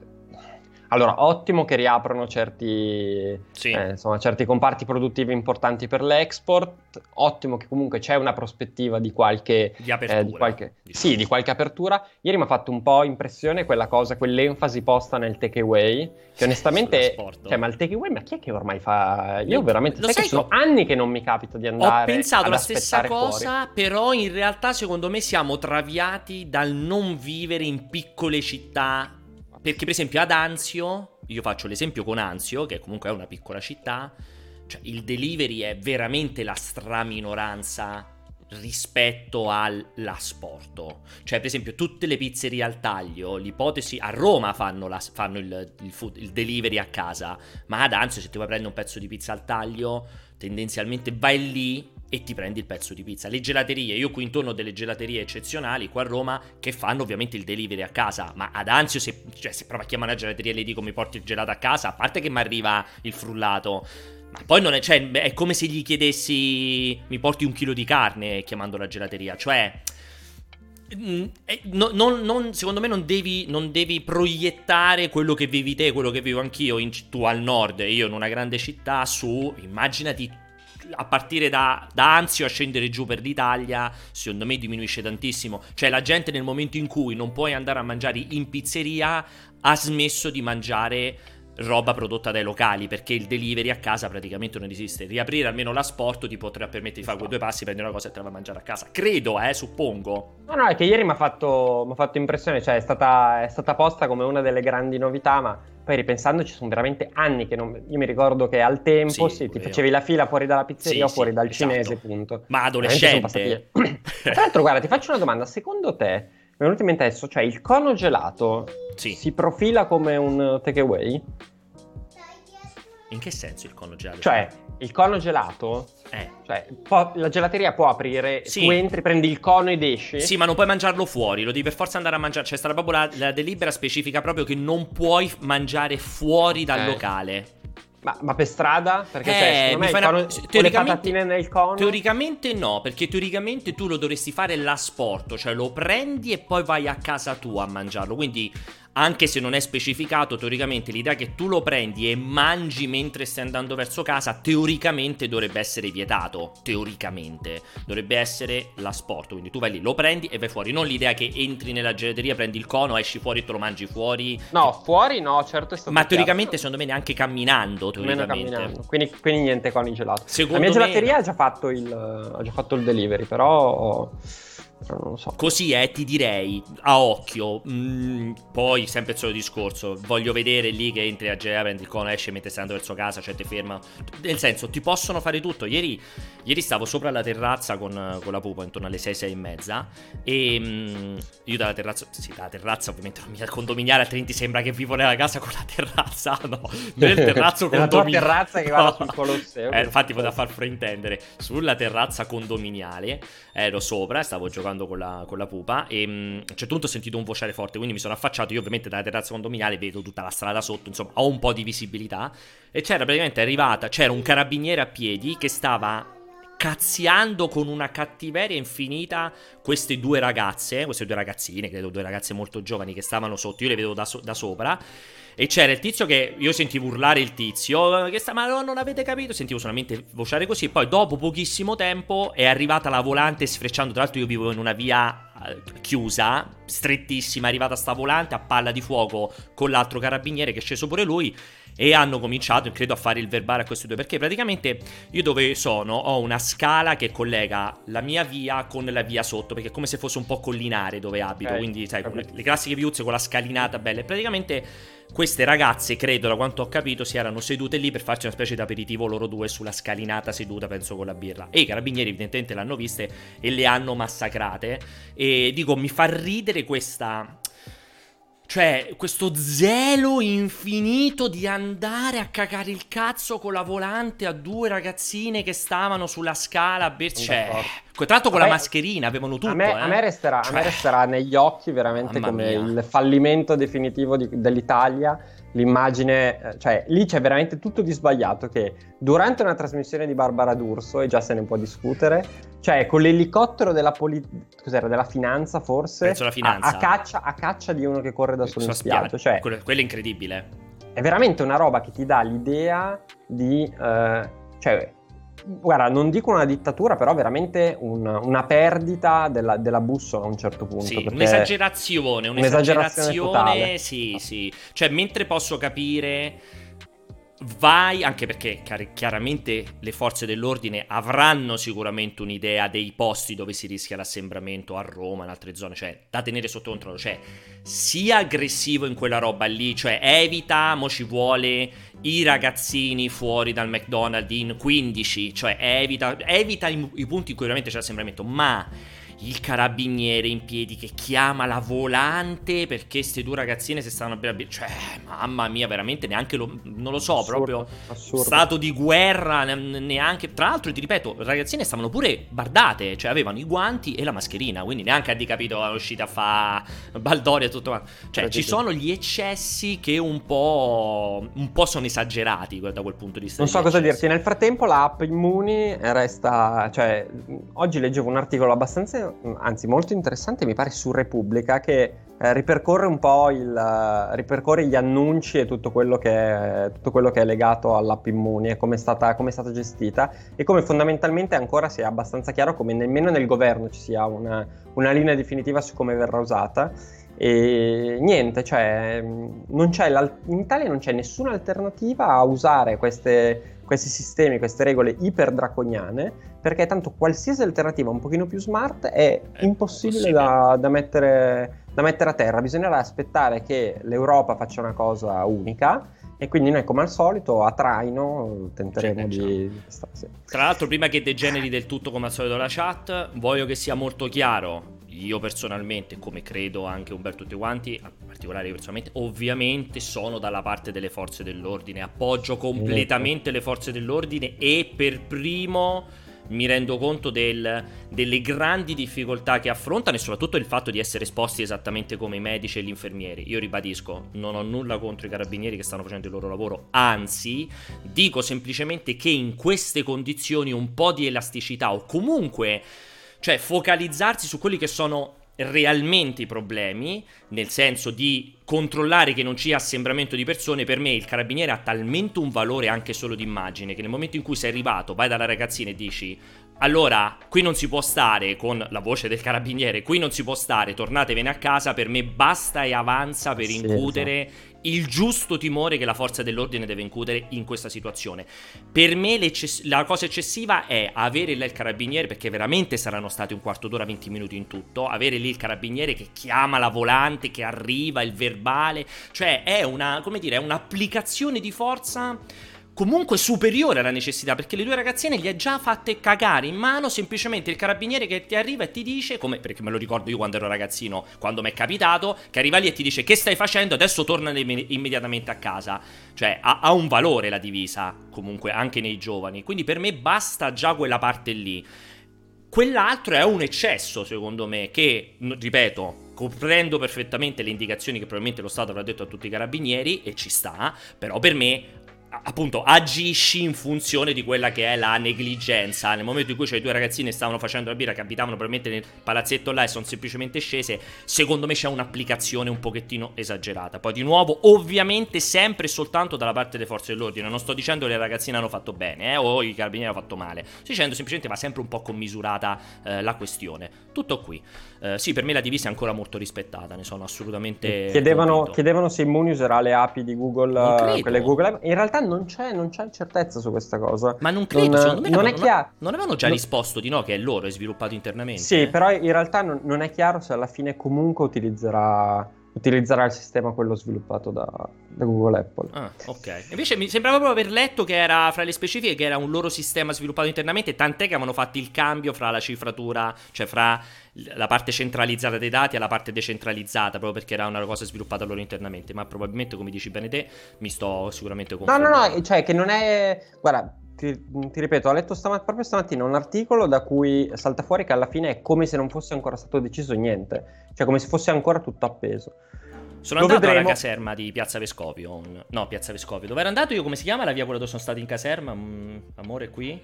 allora, ottimo che riaprono certi, sì. eh, insomma, certi comparti produttivi importanti per l'export, ottimo che comunque c'è una prospettiva di qualche, di apertura, eh, di qualche, sì, di qualche apertura. Ieri mi ha fatto un po' impressione quella cosa, quell'enfasi posta nel takeaway, che onestamente, cioè, ma il takeaway, ma chi è che ormai fa? Io lo, veramente, lo sai, sai che sono anni che non mi capita di andare Ho pensato la stessa cosa, fuori. però in realtà secondo me siamo traviati dal non vivere in piccole città perché per esempio ad Anzio, io faccio l'esempio con Anzio, che comunque è una piccola città, cioè il delivery è veramente la straminoranza rispetto all'asporto. Cioè, per esempio, tutte le pizzerie al taglio, l'ipotesi a Roma fanno, la, fanno il, il, food, il, delivery a casa, ma ad Anzio se ti vuoi prendere un pezzo di pizza al taglio, tendenzialmente vai lì e ti prendi il pezzo di pizza. Le gelaterie, io qui intorno ho delle gelaterie eccezionali qua a Roma che fanno ovviamente il delivery a casa, ma ad Anzio se, cioè, se provo a chiamare una gelateria e le dico mi porti il gelato a casa, a parte che mi arriva il frullato, ma poi non è, cioè, è come se gli chiedessi mi porti un chilo di carne chiamando la gelateria, cioè... Mm, no, non, non, secondo me non devi, non devi, proiettare quello che vivi te, quello che vivo anch'io, in, tu al nord e io in una grande città, su, immaginati a partire da, da Anzio a scendere giù per l'Italia, secondo me diminuisce tantissimo. Cioè la gente nel momento in cui non puoi andare a mangiare in pizzeria ha smesso di mangiare roba prodotta dai locali perché il delivery a casa praticamente non esiste. Riaprire almeno l'asporto ti potrà permettere di fare quei due passi, prendere una cosa e te la vai a mangiare a casa. Credo, eh, suppongo. No, no, è che ieri mi ha fatto, fatto, impressione, cioè è stata, è stata posta come una delle grandi novità, ma poi ripensando ci sono veramente anni che non... Io mi ricordo che al tempo sì, sì ti facevi la fila fuori dalla pizzeria sì, o fuori dal esatto. cinese, punto. Ma adolescente. (clears throat) Tra l'altro, guarda, ti faccio una domanda. Secondo te, mi è venuto in mente adesso, cioè il cono gelato si profila come un takeaway? In che senso il cono gelato? Cioè, il cono gelato, eh. cioè, po- la gelateria può aprire, sì. tu entri, prendi il cono ed esci. Sì, ma non puoi mangiarlo fuori, lo devi per forza andare a mangiare. Cioè, sta proprio la, la delibera specifica proprio che non puoi mangiare fuori dal locale. Ma, ma, per strada? Perché eh, cioè, secondo me il cono, teoricamente, le nel cono Teoricamente no, perché teoricamente tu lo dovresti fare l'asporto Cioè lo prendi e poi vai a casa tua a mangiarlo Quindi anche se non è specificato, teoricamente l'idea che tu lo prendi e mangi mentre stai andando verso casa, teoricamente dovrebbe essere vietato. Teoricamente dovrebbe essere l'asporto. Quindi tu vai lì, lo prendi e vai fuori. Non l'idea che entri nella gelateria, prendi il cono, esci fuori e te lo mangi fuori. No, fuori no, certo è stato. Ma teoricamente, secondo me, neanche camminando. Teoricamente. camminando. Quindi, quindi, niente con il gelato. Secondo La mia gelateria me... ha, già fatto il, ha già fatto il delivery, però non lo so. Così è, ti direi, a occhio, mm, poi sempre il solito discorso, voglio vedere lì che entri a GA, prendi il cono, esce mentre stai andando verso casa, cioè ti ferma. Nel senso, ti possono fare tutto. Ieri, ieri stavo sopra la terrazza con, con, la pupa intorno alle 6, 6 e mezza e mm, io dalla terrazza, sì, dalla terrazza ovviamente non mi al condominiale, altrimenti sembra che vivo nella casa con la terrazza, (laughs) no, nel terrazzo (laughs) condominiale. La terrazza che va no. sul Colosseo. Eh, infatti poteva far fraintendere, sulla terrazza condominiale ero sopra, stavo giocando giocando con la, con la pupa e mh, a un certo punto ho sentito un vociare forte, quindi mi sono affacciato, io ovviamente dalla terrazza condominiale vedo tutta la strada sotto, insomma ho un po' di visibilità e c'era praticamente arrivata, c'era un carabiniere a piedi che stava cazziando con una cattiveria infinita queste due ragazze, queste due ragazzine, credo due ragazze molto giovani che stavano sotto, io le vedo da, so- da sopra e c'era il tizio che io sentivo urlare il tizio, che sta, ma no, non avete capito? Sentivo solamente vociare così. Poi dopo pochissimo tempo è arrivata la volante sfrecciando. Tra l'altro io vivo in una via eh, chiusa, strettissima, è arrivata sta volante a palla di fuoco con l'altro carabiniere che è sceso pure lui e hanno cominciato, credo, a fare il verbale a questi due perché praticamente io dove sono ho una scala che collega la mia via con la via sotto perché è come se fosse un po' collinare dove abito, okay. quindi sai, le classiche viuzze con la scalinata bella e praticamente queste ragazze, credo, da quanto ho capito, si erano sedute lì per farci una specie di aperitivo loro due sulla scalinata seduta, penso con la birra. E i carabinieri evidentemente l'hanno viste e le hanno massacrate. E dico, mi fa ridere questa cioè, questo zelo infinito di andare a cagare il cazzo con la volante a due ragazzine che stavano sulla scala a berci. Cioè, tra l'altro con la mascherina avevano tutto. A me, eh. a me, resterà, cioè... a me resterà, negli occhi veramente come mia. il fallimento definitivo di, dell'Italia l'immagine, eh, cioè lì c'è veramente tutto di sbagliato che durante una trasmissione di Barbara D'Urso, e già se ne può discutere, cioè con l'elicottero della, poli- della finanza forse, finanza. A, a, caccia, a, caccia, di uno che corre da solo in spiaggia. Cioè, quello, quello, è incredibile. è veramente una roba che ti dà l'idea di... Eh, cioè, guarda, non dico una dittatura, però veramente un, una perdita della, della, bussola a un certo punto. Sì, un'esagerazione, un'esagerazione, un'esagerazione sì, sì. Cioè, mentre posso capire vai, anche perché chiaramente le forze dell'ordine avranno sicuramente un'idea dei posti dove si rischia l'assembramento a Roma, in altre zone, cioè da tenere sotto controllo, cioè sia aggressivo in quella roba lì, cioè evita, mo ci vuole i ragazzini fuori dal McDonald's in 15, cioè evita, evita i, i punti in cui veramente c'è l'assembramento, ma il carabiniere in piedi che chiama la volante perché queste due ragazzine si stanno a cioè mamma mia veramente neanche lo, non lo so assurdo, proprio assurdo. stato di guerra neanche tra l'altro ti ripeto le ragazzine stavano pure bardate cioè avevano i guanti e la mascherina quindi neanche hanno capito sono uscite a fa baldoria e tutto quanto cioè ci sono gli eccessi che un po' un po' sono esagerati da quel punto di vista non so cosa eccessi. dirti nel frattempo l'app Immuni resta cioè oggi leggevo un articolo abbastanza anzi molto interessante, mi pare su Repubblica, che eh, ripercorre un po' il, uh, ripercorre gli annunci e tutto quello, che è, tutto quello che è legato all'app Immuni e come è stata, come è stata gestita e come fondamentalmente ancora sia abbastanza chiaro come nemmeno nel governo ci sia una, una linea definitiva su come verrà usata. E niente, cioè, in Italia non c'è nessuna alternativa a usare queste, questi sistemi, queste regole iper draconiane, perché tanto qualsiasi alternativa un pochino più smart è, è impossibile da, da, mettere, da mettere a terra. Bisognerà aspettare che l'Europa faccia una cosa unica e quindi noi, come al solito, a traino tenteremo di. Certo. Tra l'altro, prima che degeneri del tutto, come al solito, la chat, voglio che sia molto chiaro io personalmente, come credo anche Umberto tutti quanti, a particolare io personalmente, ovviamente sono dalla parte delle forze dell'ordine, appoggio completamente le forze dell'ordine e per primo mi rendo conto del, delle grandi difficoltà che affrontano e soprattutto il fatto di essere esposti esattamente come i medici e gli infermieri. Io ribadisco, non ho nulla contro i carabinieri che stanno facendo il loro lavoro, anzi dico semplicemente che in queste condizioni un po' di elasticità o comunque cioè focalizzarsi su quelli che sono realmente i problemi, nel senso di controllare che non ci sia assembramento di persone, per me il carabiniere ha talmente un valore anche solo di immagine che nel momento in cui sei arrivato, vai dalla ragazzina e dici allora, qui non si può stare con la voce del carabiniere, qui non si può stare, tornatevene a casa, per me basta e avanza per sì, incutere esatto il giusto timore che la forza dell'ordine deve incutere in questa situazione. Per me la cosa eccessiva è avere lì il carabiniere, perché veramente saranno stati un quarto d'ora, 20 minuti in tutto, avere lì il carabiniere che chiama la volante, che arriva, il verbale, cioè è una, come dire, è un'applicazione di forza comunque superiore alla necessità, perché le due ragazzine gli ha già fatte cagare in mano semplicemente il carabiniere che ti arriva e ti dice, come perché me lo ricordo io quando ero ragazzino, quando mi è capitato, che arriva lì e ti dice che stai facendo, adesso torna immediatamente a casa. Cioè ha, ha un valore la divisa, comunque, anche nei giovani. Quindi per me basta già quella parte lì. Quell'altro è un eccesso, secondo me, che, ripeto, comprendo perfettamente le indicazioni che probabilmente lo Stato avrà detto a tutti i carabinieri, e ci sta, però per me appunto agisci in funzione di quella che è la negligenza. Nel momento in cui cioè, i due ragazzine stavano facendo la birra, che abitavano probabilmente nel palazzetto là e sono semplicemente scese, secondo me c'è un'applicazione un pochettino esagerata. Poi di nuovo, ovviamente sempre e soltanto dalla parte delle forze dell'ordine. Non sto dicendo che le ragazzine hanno fatto bene eh, o i carabinieri hanno fatto male. Sto dicendo semplicemente va sempre un po' commisurata eh, la questione. Tutto qui. Eh, sì, per me la divisa è ancora molto rispettata, ne sono assolutamente... Chiedevano, chiedevano se Immuni userà le api di Google, quelle Google In realtà non c'è, non c'è certezza su questa cosa. Ma non credo, non, secondo me non, è chiaro. Non avevano già non... risposto di no, che è loro, è sviluppato internamente. Sì, eh? però in realtà non, non è chiaro se alla fine comunque utilizzerà utilizzerà il sistema quello sviluppato da, da, Google Apple. Ah, ok. Invece mi sembrava proprio aver letto che era fra le specifiche che era un loro sistema sviluppato internamente, tant'è che avevano fatto il cambio fra la cifratura, cioè fra la parte centralizzata dei dati e la parte decentralizzata, proprio perché era una cosa sviluppata loro internamente, ma probabilmente come dici bene te, mi sto sicuramente confondendo. No, no, no, cioè che non è guarda, ti, ti, ripeto, ho letto stamat- proprio stamattina un articolo da cui salta fuori che alla fine è come se non fosse ancora stato deciso niente, cioè come se fosse ancora tutto appeso. Sono Lo andato vedremo. alla caserma di Piazza Vescovio. No, Piazza Vescovio. Dove ero andato io? Come si chiama la via quella dove sono stato in caserma? Mm, amore, qui?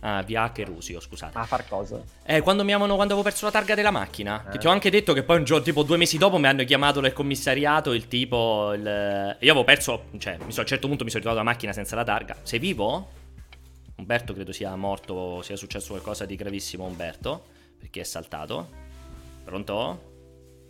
Ah, via hacker Rusio, scusate. A far cosa? Eh, quando mi amano, quando avevo perso la targa della macchina. Eh. Che ti ho anche detto che poi un giorno, tipo due mesi dopo, mi hanno chiamato nel commissariato il tipo. Il... Io avevo perso. Cioè, mi so, a un certo punto mi sono ritrovato la macchina senza la targa. Sei vivo? Umberto credo sia morto, sia successo qualcosa di gravissimo Umberto, perché è saltato. Pronto?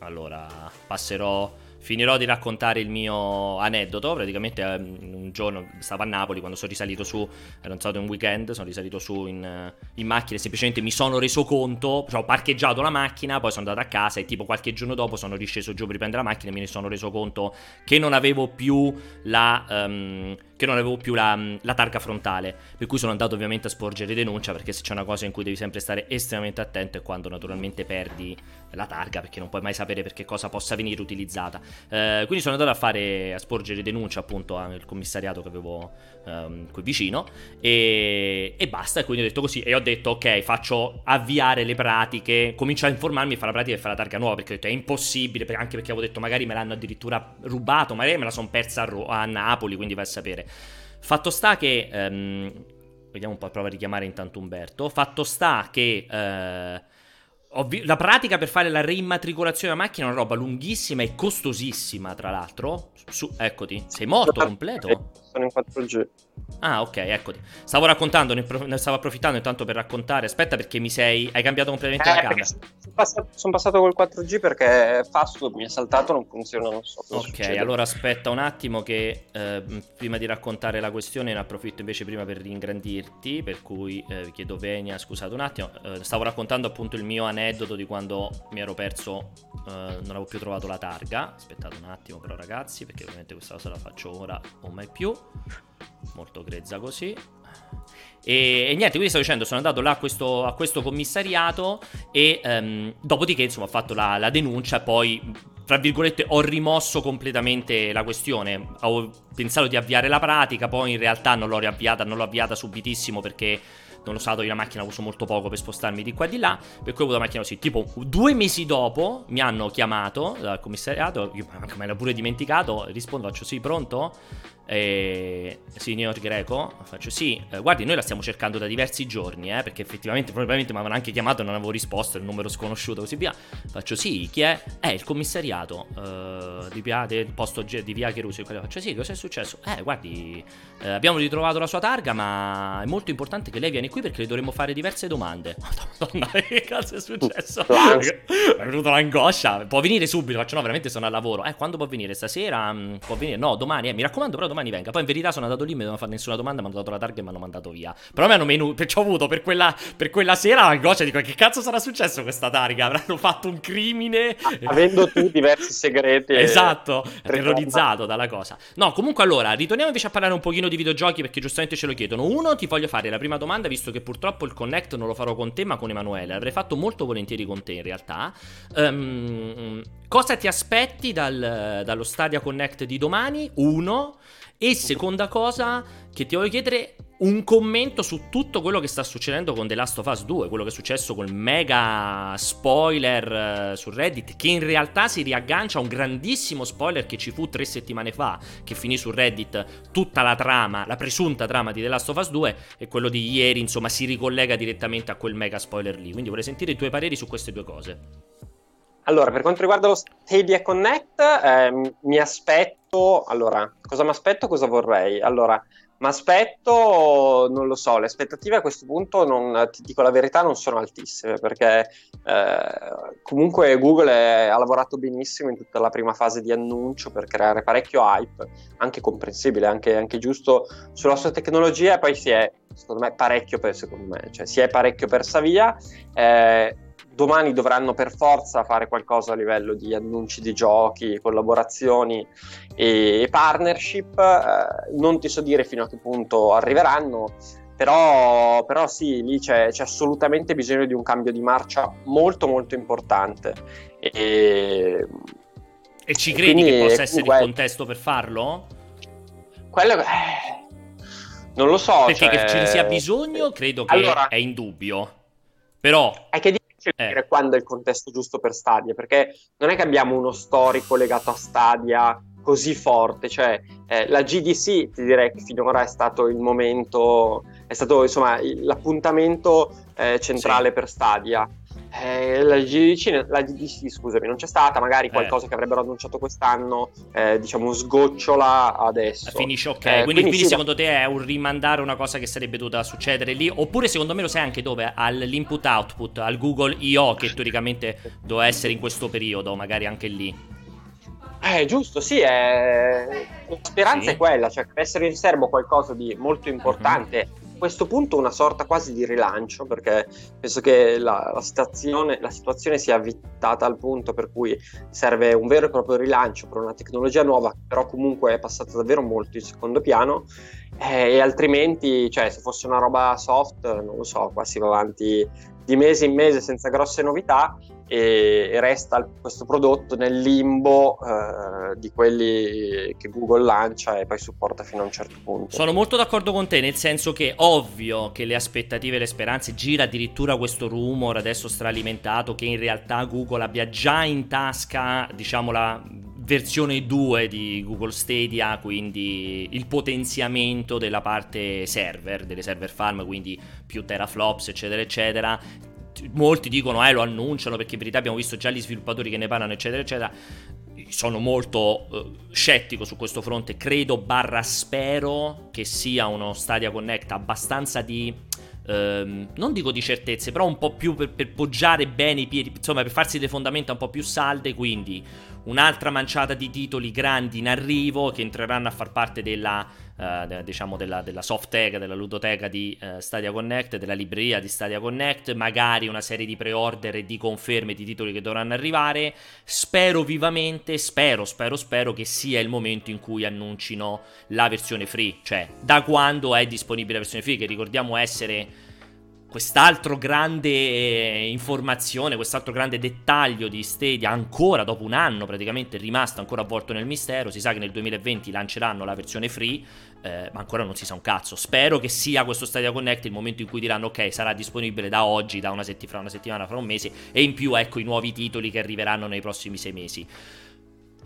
Allora, passerò finirò di raccontare il mio aneddoto. Praticamente ehm, un giorno stavo a Napoli quando sono risalito su, era stato un weekend, sono risalito su in, in macchina e semplicemente mi sono reso conto, cioè ho parcheggiato la macchina, poi sono andato a casa e tipo qualche giorno dopo sono risceso giù per riprendere la macchina e mi sono reso conto che non avevo più la... Um, che non avevo più la, la, targa frontale. Per cui sono andato ovviamente a sporgere denuncia, perché se c'è una cosa in cui devi sempre stare estremamente attento è quando naturalmente perdi la targa, perché non puoi mai sapere per che cosa possa venire utilizzata. Eh, quindi sono andato a fare a sporgere denuncia appunto al commissariato che avevo um, qui vicino e, e, basta. E quindi ho detto così e ho detto ok, faccio avviare le pratiche, comincio a informarmi, fare la pratica e fare la targa nuova perché ho detto è impossibile, anche perché avevo detto magari me l'hanno addirittura rubato, magari me la sono persa a, Ro- a Napoli, quindi vai a sapere. Fatto sta che... Um, vediamo un po', prova a richiamare intanto Umberto. Fatto sta che... Ovvi- la pratica per fare la reimmatricolazione della macchina è una roba lunghissima e costosissima, tra l'altro. Su, eccoti, sei morto completo? Sono in 4G. Ah, ok, eccoti. Stavo raccontando, ne, pro- ne, stavo approfittando intanto per raccontare. Aspetta, perché mi sei. Hai cambiato completamente eh, la camera. Sono passato, sono passato col 4G perché Fastweb mi è saltato, non funziona, non so. Ok, succede. allora aspetta un attimo che eh, prima di raccontare la questione ne approfitto invece prima per ringrandirti. Per cui eh, vi chiedo venia, scusate un attimo. Eh, stavo raccontando appunto il mio aneddoto di quando mi ero perso, eh, non avevo più trovato la targa. Aspettate un attimo, però, ragazzi, perché ovviamente questa cosa la faccio ora o mai più molto grezza così. E, e, niente, quindi stavo dicendo, sono andato là a questo, a questo commissariato e um, dopodiché insomma ho fatto la, la denuncia poi, tra virgolette, ho rimosso completamente la questione. Ho pensato di avviare la pratica, poi in realtà non l'ho riavviata, non l'ho avviata subitissimo perché non lo so, io la macchina uso molto poco per spostarmi di qua e di là, per cui ho avuto la macchina così. Tipo due mesi dopo mi hanno chiamato dal commissariato, io me l'ho pure dimenticato, rispondo, faccio sì, pronto? Eh, signor Greco, faccio sì, eh, guardi, noi la stiamo cercando da diversi giorni, eh, perché effettivamente probabilmente mi avevano anche chiamato e non avevo risposto, il numero sconosciuto così via. Faccio sì, chi è? È il commissariato eh, di via del posto di via Cherusi. Faccio sì, cosa è successo? Eh, guardi, eh, abbiamo ritrovato la sua targa, ma è molto importante che lei viene qui perché le dovremmo fare diverse domande. Madonna, che cazzo è successo? è venuta l'angoscia. Può venire subito, faccio no, veramente sono al lavoro. Eh, quando può venire? Stasera? Mm, può venire? No, domani, eh, mi raccomando, però domani venga. Poi in verità sono andato lì, mi dovevano fare nessuna domanda, mi hanno dato la targa e mi hanno mandato via. Però mi hanno menu... Perciò ho avuto per quella, per quella sera l'angoscia, dico che cazzo sarà successo questa targa? Avranno fatto un crimine? Avendo tu diversi segreti. esatto, terrorizzato dalla cosa. No, comunque allora, ritorniamo invece a parlare un pochino di videogiochi perché giustamente ce lo chiedono. Uno, ti voglio fare la prima domanda, visto che purtroppo il connect non lo farò con te ma con Emanuele. L'avrei fatto molto volentieri con te in realtà. Um, cosa ti aspetti dal, dallo Stadia Connect di domani? Uno. E seconda cosa che ti voglio chiedere un commento su tutto quello che sta succedendo con The Last of Us 2, quello che è successo col mega spoiler uh, su Reddit, che in realtà si riaggancia a un grandissimo spoiler che ci fu tre settimane fa, che finì su Reddit tutta la trama, la presunta trama di The Last of Us 2, e quello di ieri, insomma, si ricollega direttamente a quel mega spoiler lì. Quindi vorrei sentire i tuoi pareri su queste due cose. Allora, per quanto riguarda lo Stadia Connect, eh, mi aspetto. Allora, cosa mi aspetto? Cosa vorrei? Allora, mi aspetto, non lo so, le aspettative a questo punto, non, ti dico la verità, non sono altissime perché eh, comunque Google è, ha lavorato benissimo in tutta la prima fase di annuncio per creare parecchio hype, anche comprensibile, anche, anche giusto sulla sua tecnologia e poi si è, secondo me, parecchio per, secondo me, cioè si è parecchio persa via. Eh, domani dovranno per forza fare qualcosa a livello di annunci di giochi, collaborazioni e, partnership. Eh, non ti so dire fino a che punto arriveranno, però, però sì, lì c'è, c'è, assolutamente bisogno di un cambio di marcia molto molto importante. E, e ci credi quindi, che possa essere comunque, il contesto per farlo? Quello... Eh, non lo so. Perché cioè... che ce ne sia bisogno, credo che allora, è indubbio. Però... È che scegliere eh. quando è il contesto giusto per Stadia, perché non è che abbiamo uno storico legato a Stadia così forte, cioè eh, la GDC ti direi che finora è stato il momento, è stato insomma l'appuntamento eh, centrale sì. per Stadia. Eh, la, GDC, la GDC, scusami, non c'è stata, magari eh. qualcosa eh. che avrebbero annunciato quest'anno, eh, diciamo, sgocciola adesso. Finisce ok, quindi, quindi, quindi sì, secondo te è un rimandare una cosa che sarebbe dovuta succedere lì? Oppure secondo me lo sai anche dove? All'input-output, al Google I.O. che teoricamente doveva essere in questo periodo, magari anche lì. Eh, giusto, sì, è... la speranza sì. è quella, cioè che essere in serbo qualcosa di molto importante. Mm-hmm. Questo punto una sorta quasi di rilancio, perché penso che la, la, situazione, la situazione sia avvitata al punto per cui serve un vero e proprio rilancio per una tecnologia nuova, che però comunque è passata davvero molto in secondo piano, eh, e altrimenti, cioè, se fosse una roba soft, non lo so, qua si va avanti di mese in mese senza grosse novità e, resta questo prodotto nel limbo eh, di quelli che Google lancia e poi supporta fino a un certo punto. Sono molto d'accordo con te, nel senso che ovvio che le aspettative e le speranze gira addirittura questo rumor adesso stralimentato che in realtà Google abbia già in tasca, diciamo, la versione 2 di Google Stadia, quindi il potenziamento della parte server, delle server farm, quindi più teraflops, eccetera, eccetera. Molti dicono, eh, lo annunciano perché in verità abbiamo visto già gli sviluppatori che ne parlano, eccetera, eccetera. Sono molto uh, scettico su questo fronte. Credo, barra spero, che sia uno Stadia Connect abbastanza di ehm, non dico di certezze, però un po' più per, per, poggiare bene i piedi, insomma per farsi le fondamenta un po' più salde, quindi un'altra manciata di titoli grandi in arrivo che entreranno a far parte della, eh, diciamo della, della softeca, della ludoteca di eh, Stadia Connect, della libreria di Stadia Connect, magari una serie di pre-order e di conferme di titoli che dovranno arrivare. Spero vivamente, spero, spero, spero che sia il momento in cui annuncino la versione free, cioè da quando è disponibile la versione free, che ricordiamo essere quest'altro grande eh, informazione, quest'altro grande dettaglio di Stadia, ancora dopo un anno praticamente rimasto ancora avvolto nel mistero. Si sa che nel 2020 lanceranno la versione free, eh, ma ancora non si sa un cazzo. Spero che sia questo Stadia Connect il momento in cui diranno ok, sarà disponibile da oggi, da una settimana, fra una settimana, fra un mese, e in più ecco i nuovi titoli che arriveranno nei prossimi sei mesi.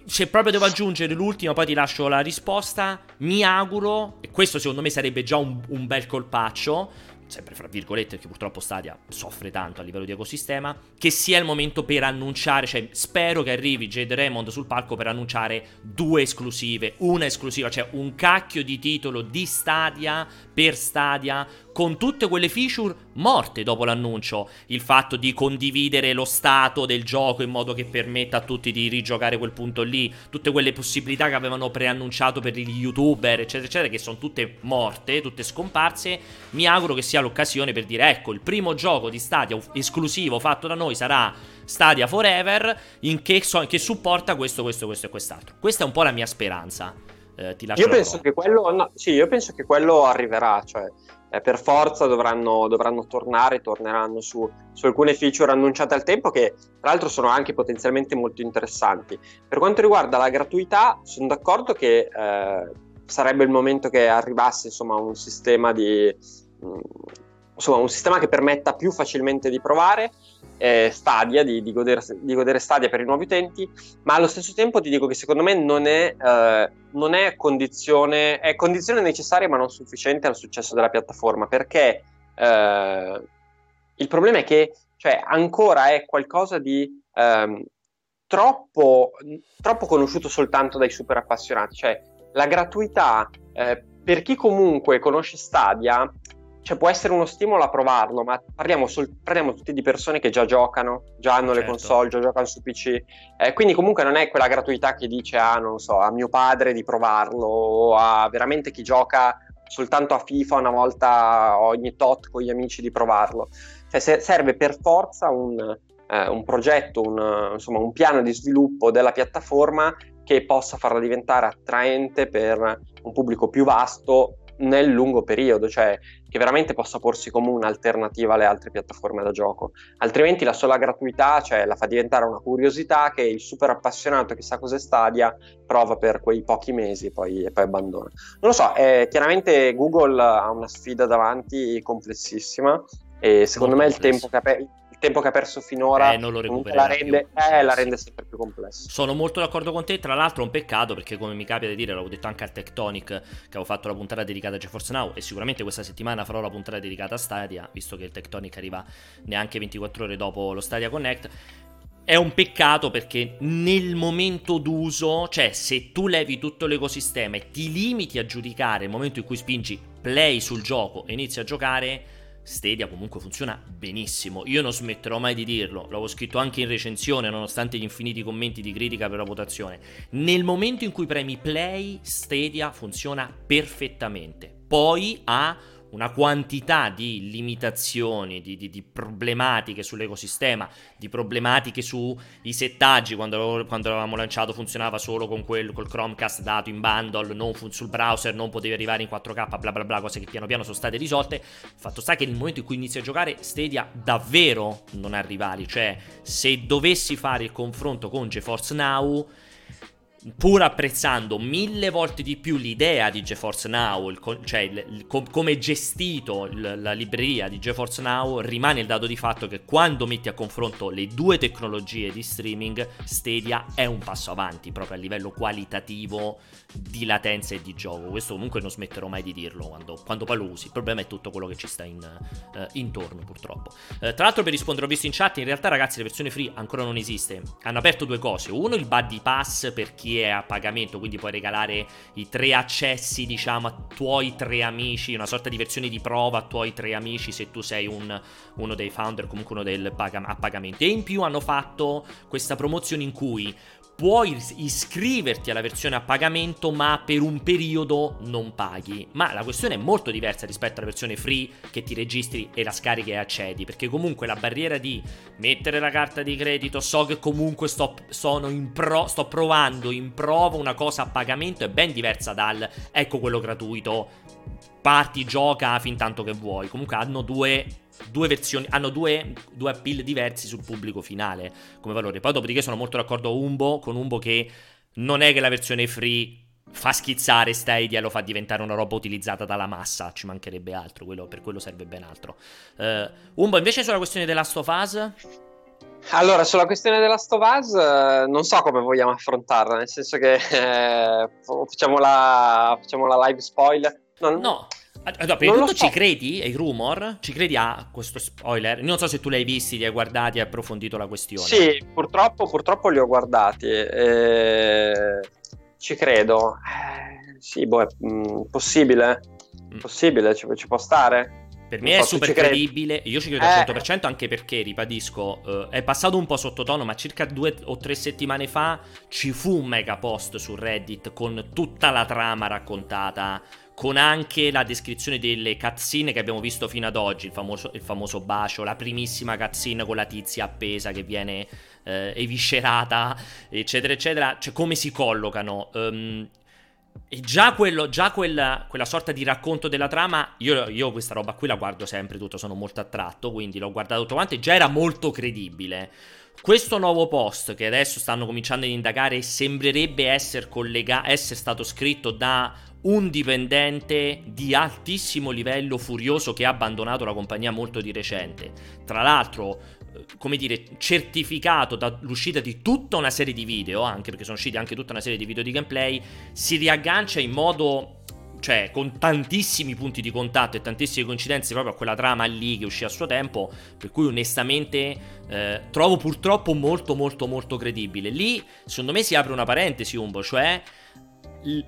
Se proprio devo aggiungere l'ultimo, poi ti lascio la risposta. Mi auguro, e questo secondo me sarebbe già un, un bel colpaccio sempre fra virgolette, perché purtroppo Stadia soffre tanto a livello di ecosistema, che sia il momento per annunciare, cioè spero che arrivi Jade Raymond sul palco per annunciare due esclusive, una esclusiva, cioè un cacchio di titolo di Stadia per Stadia con tutte quelle feature morte dopo l'annuncio. Il fatto di condividere lo stato del gioco in modo che permetta a tutti di rigiocare quel punto lì, tutte quelle possibilità che avevano preannunciato per gli youtuber, eccetera, eccetera, che sono tutte morte, tutte scomparse. Mi auguro che sia l'occasione per dire, ecco, il primo gioco di Stadia esclusivo fatto da noi sarà Stadia Forever, che, so, che supporta questo, questo, questo e quest'altro. Questa è un po' la mia speranza. Eh, io penso, quello, no, sì, io penso che quello arriverà, cioè eh, per forza dovranno, dovranno, tornare, torneranno su, su, alcune feature annunciate al tempo che tra l'altro sono anche potenzialmente molto interessanti. Per quanto riguarda la gratuità, sono d'accordo che eh, sarebbe il momento che arrivasse insomma, un sistema di... Mh, mm, insomma, un sistema che permetta più facilmente di provare eh, Stadia, di, di, godere, di, godere, Stadia per i nuovi utenti, ma allo stesso tempo ti dico che secondo me non è, eh, non è condizione, è condizione necessaria ma non sufficiente al successo della piattaforma, perché eh, il problema è che cioè, ancora è qualcosa di ehm, troppo, troppo conosciuto soltanto dai super appassionati, cioè la gratuità eh, per chi comunque conosce Stadia cioè può essere uno stimolo a provarlo, ma parliamo, sol- parliamo tutti di persone che già giocano, già hanno certo. le console, già giocano su PC. Eh, quindi comunque non è quella gratuità che dice a, non so, a mio padre di provarlo, o a veramente chi gioca soltanto a FIFA una volta ogni tot con gli amici di provarlo. Cioè se- serve per forza un, eh, un progetto, un, insomma, un piano di sviluppo della piattaforma che possa farla diventare attraente per un pubblico più vasto nel lungo periodo, cioè che veramente possa porsi come un'alternativa alle altre piattaforme da gioco. Altrimenti la sola gratuità cioè, la fa diventare una curiosità che il super appassionato che sa cos'è Stadia prova per quei pochi mesi poi, e poi abbandona. Non lo so, eh, chiaramente Google ha una sfida davanti complessissima e secondo Molto me il tempo, che, tempo che ha perso finora eh, la rende, eh, la rende sempre più complessa. Sono molto d'accordo con te, tra l'altro è un peccato perché come mi capita di dire, l'avevo detto anche al Tectonic che avevo fatto la puntata dedicata a GeForce Now e sicuramente questa settimana farò la puntata dedicata a Stadia, visto che il Tectonic arriva neanche 24 ore dopo lo Stadia Connect. È un peccato perché nel momento d'uso, cioè se tu levi tutto l'ecosistema e ti limiti a giudicare il momento in cui spingi play sul gioco e inizi a giocare, Stadia comunque funziona benissimo. Io non smetterò mai di dirlo, l'avevo scritto anche in recensione, nonostante gli infiniti commenti di critica per la votazione. Nel momento in cui premi play, Stadia funziona perfettamente. Poi ha una quantità di limitazioni, di, di, di, problematiche sull'ecosistema, di problematiche sui settaggi. Quando, quando l'avevamo lanciato funzionava solo con quel, col Chromecast dato in bundle, non fu, sul browser, non potevi arrivare in 4K, bla bla bla, cose che piano piano sono state risolte. Fatto sta che nel momento in cui inizi a giocare, Stadia davvero non ha rivali. Cioè, se dovessi fare il confronto con GeForce Now pur apprezzando mille volte di più l'idea di GeForce Now, il, cioè il, il, com, come è gestito la libreria di GeForce Now, rimane il dato di fatto che quando metti a confronto le due tecnologie di streaming, Stadia è un passo avanti proprio a livello qualitativo di latenza e di gioco. Questo comunque non smetterò mai di dirlo quando, quando poi lo usi. Il problema è tutto quello che ci sta in, uh, intorno, purtroppo. Uh, tra l'altro, per rispondere, ho visto in chat, in realtà, ragazzi, la versione free ancora non esiste. Hanno aperto due cose. Uno, il buddy pass per chi è a pagamento, quindi puoi regalare i tre accessi, diciamo, a tuoi tre amici, una sorta di versione di prova a tuoi tre amici se tu sei un, uno dei founder, comunque uno del pag- a pagamento. E in più hanno fatto questa promozione in cui puoi iscriverti alla versione a pagamento ma per un periodo non paghi. Ma la questione è molto diversa rispetto alla versione free che ti registri e la scarichi e accedi, perché comunque la barriera di mettere la carta di credito, so che comunque sto, pro, sto provando in prova una cosa a pagamento è ben diversa dal ecco quello gratuito, parti, gioca fin tanto che vuoi. Comunque hanno due due versioni, hanno due, due, appeal diversi sul pubblico finale come valore. Poi dopodiché sono molto d'accordo Umbo, con Umbo che non è che la versione free fa schizzare Stadia lo fa diventare una roba utilizzata dalla massa, ci mancherebbe altro, quello, per quello serve ben altro. Uh, Umbo invece sulla questione della Last of Us... Allora, sulla questione della Us, eh, non so come vogliamo affrontarla, nel senso che eh, facciamo, la, facciamo la live spoiler. Non... No, allora, prima di tutto so. ci credi ai rumor? Ci credi a questo spoiler? Non so se tu l'hai visti, li hai guardati e hai approfondito la questione. Sì, purtroppo, purtroppo li ho guardati. Eh, ci credo. Eh, sì, boh, è mh, mm, possibile. Mm. Possibile, ci, ci può stare. Per me è super credibile, io ci credo al 100% eh. anche perché, ribadisco, uh, è passato un po' sottotono, ma circa due o tre settimane fa ci fu un mega post su Reddit con tutta la trama raccontata con anche la descrizione delle cutscene che abbiamo visto fino ad oggi, il famoso, il famoso bacio, la primissima cutscene con la tizia appesa che viene eh, eviscerata, eccetera, eccetera, cioè come si collocano. Um, e già, quello, già quella, quella, sorta di racconto della trama, io, io, questa roba qui la guardo sempre tutto, sono molto attratto, quindi l'ho guardato tutto quanto e già era molto credibile. Questo nuovo post che adesso stanno cominciando ad indagare sembrerebbe essere, collega- essere stato scritto da un dipendente di altissimo livello furioso che ha abbandonato la compagnia molto di recente. Tra l'altro, eh, come dire, certificato dall'uscita di tutta una serie di video, anche perché sono usciti anche tutta una serie di video di gameplay, si riaggancia in modo cioè con tantissimi punti di contatto e tantissime coincidenze proprio a quella trama lì che uscì a suo tempo, per cui onestamente eh, trovo purtroppo molto molto molto credibile. Lì secondo me si apre una parentesi Umbo, cioè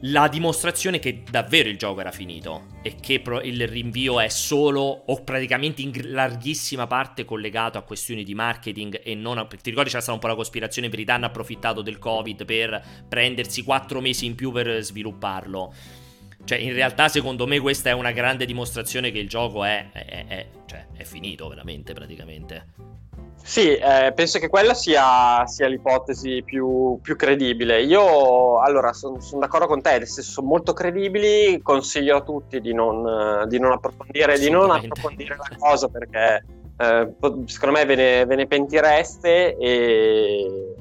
la dimostrazione che davvero il gioco era finito e che il rinvio è solo o praticamente in larghissima parte collegato a questioni di marketing e non a... Ti ricordi c'era stata un po' la cospirazione, in verità hanno approfittato del covid per prendersi quattro mesi in più per svilupparlo. Cioè, in realtà, secondo me, questa è una grande dimostrazione che il gioco è, è, è, cioè, è finito veramente, praticamente. Sì, eh, penso che quella sia, sia l'ipotesi più, più, credibile. Io, allora, sono son d'accordo con te, nel senso, sono molto credibili, consiglio a tutti di non, di non approfondire, di non approfondire la cosa perché eh, secondo me ve ne, ve ne pentireste e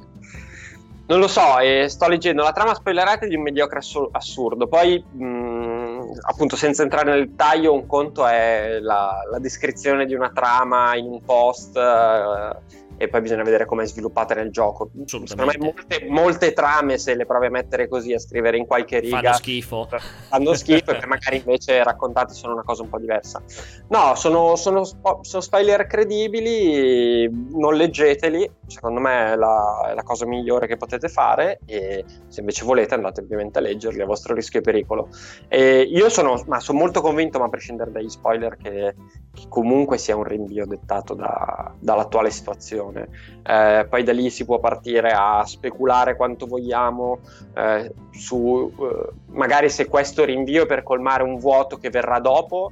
non lo so, e sto leggendo la trama spoilerata di un mediocre assur- assurdo. Poi mh, appunto senza entrare nel dettaglio, un conto è la, la descrizione di una trama in un post. Uh, e poi bisogna vedere come è sviluppata nel gioco. Secondo me molte, molte, trame, se le provi a mettere così, a scrivere in qualche riga, fanno schifo. Fanno schifo e poi magari invece raccontate sono una cosa un po' diversa. No, sono, sono, sono spoiler credibili, non leggeteli, secondo me è la, è la, cosa migliore che potete fare e se invece volete andate ovviamente a leggerli a vostro rischio e pericolo. E io sono, ma sono molto convinto, ma a prescindere dagli spoiler, che, che comunque sia un rinvio dettato da, dall'attuale situazione situazione. Eh, poi da lì si può partire a speculare quanto vogliamo eh, su eh, magari se questo rinvio è per colmare un vuoto che verrà dopo,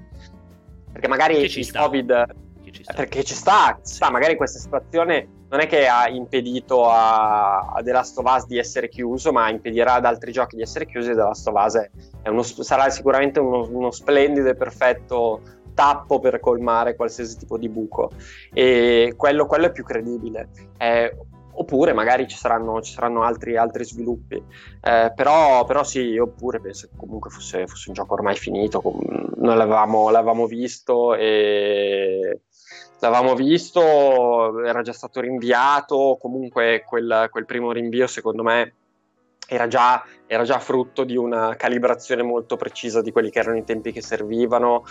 perché magari il sta. Covid... Ci perché ci sta, ci sta, magari questa situazione non è che ha impedito a, a The Last of Us di essere chiuso, ma impedirà ad altri giochi di essere chiusi. The Last of Us uno, sarà sicuramente uno, uno splendido e perfetto tappo per colmare qualsiasi tipo di buco e quello, quello è più credibile. Eh, oppure magari ci saranno, ci saranno altri, altri, sviluppi. Eh, però, però, sì, io pure penso che comunque fosse, fosse un gioco ormai finito, noi l'avevamo, l'avevamo visto e l'avevamo visto, era già stato rinviato, comunque quel, quel primo rinvio secondo me era già, era già, frutto di una calibrazione molto precisa di quelli che erano i tempi che servivano.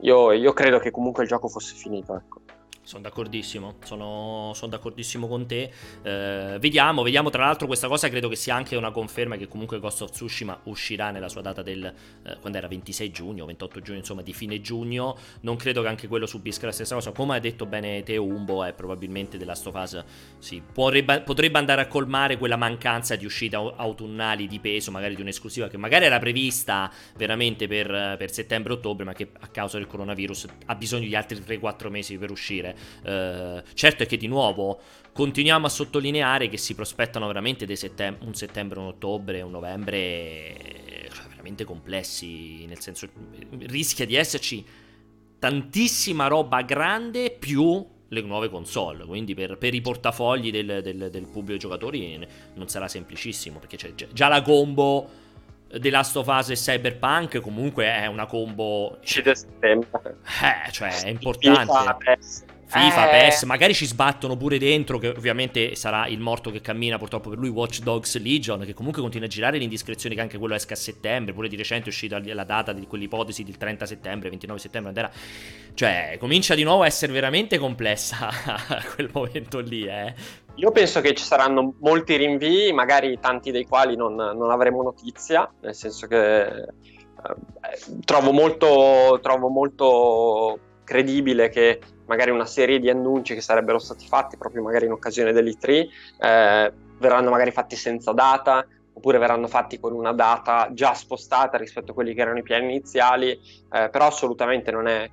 Io, io credo che comunque il gioco fosse finito. Ecco. Sono d'accordissimo, sono, sono, d'accordissimo con te. Eh, vediamo, vediamo tra l'altro questa cosa credo che sia anche una conferma che comunque Ghost of Tsushima uscirà nella sua data del, eh, quando era 26 giugno, 28 giugno, insomma di fine giugno. Non credo che anche quello subisca la stessa cosa. Come ha detto bene Teo Umbo, è probabilmente The Last of Us sì, potrebbe, potrebbe andare a colmare quella mancanza di uscite autunnali di peso, magari di un'esclusiva che magari era prevista veramente per, per settembre-ottobre, ma che a causa del coronavirus ha bisogno di altri 3-4 mesi per uscire. Eh, certo è che di nuovo continuiamo a sottolineare che si prospettano veramente settem- un settembre, un ottobre, un novembre cioè, veramente complessi, nel senso rischia di esserci tantissima roba grande più le nuove console, quindi per, per i portafogli del, del, del, pubblico giocatori non sarà semplicissimo, perché c'è già la combo The Last of Us e Cyberpunk comunque è una combo... Settembre. Eh, cioè è importante. FIFA, eh... PES, magari ci sbattono pure dentro, che ovviamente sarà il morto che cammina purtroppo per lui, Watch Dogs Legion, che comunque continua a girare le indiscrezioni che anche quello esca a settembre, pure di recente è uscita la data di quell'ipotesi del 30 settembre, 29 settembre, era... cioè comincia di nuovo a essere veramente complessa (laughs) quel momento lì, eh. Io penso che ci saranno molti rinvii, magari tanti dei quali non, non avremo notizia, nel senso che eh, trovo molto, trovo molto credibile che magari una serie di annunci che sarebbero stati fatti proprio magari in occasione dell'E3 eh, verranno magari fatti senza data oppure verranno fatti con una data già spostata rispetto a quelli che erano i piani iniziali, eh, però assolutamente non è...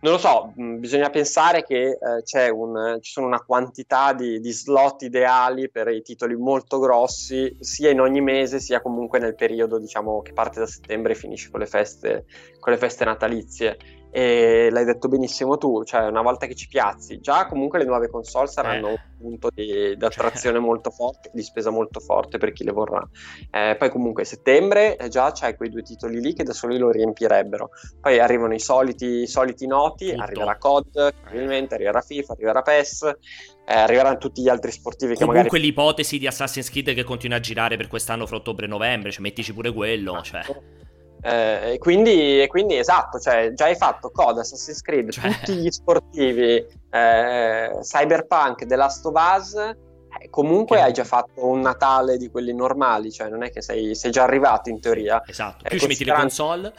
Non lo so, mh, bisogna pensare che eh, un, ci sono una quantità di, di, slot ideali per i titoli molto grossi, sia in ogni mese, sia comunque nel periodo diciamo, che parte da settembre e finisce con le feste, con le feste natalizie e l'hai detto benissimo tu, cioè una volta che ci piazzi, già comunque le nuove console saranno eh. un punto di, di attrazione cioè. molto forte, di spesa molto forte per chi le vorrà. Eh, poi comunque settembre eh, già c'hai quei due titoli lì che da soli lo riempirebbero. Poi arrivano i soliti, i soliti noti, Tutto. arriverà COD, probabilmente arriverà FIFA, arriverà PES, eh, arriveranno tutti gli altri sportivi che Comunque magari... l'ipotesi di Assassin's Creed che continua a girare per quest'anno fra ottobre e novembre, cioè mettici pure quello, ah, cioè... Eh, e, quindi, e, quindi, esatto, cioè, già hai fatto COD, Assassin's Creed, cioè... tutti gli sportivi, eh, Cyberpunk, The Last of Us, eh, comunque che... hai già fatto un Natale di quelli normali, cioè non è che sei, sei già arrivato in teoria. Esatto, più ci metti le console...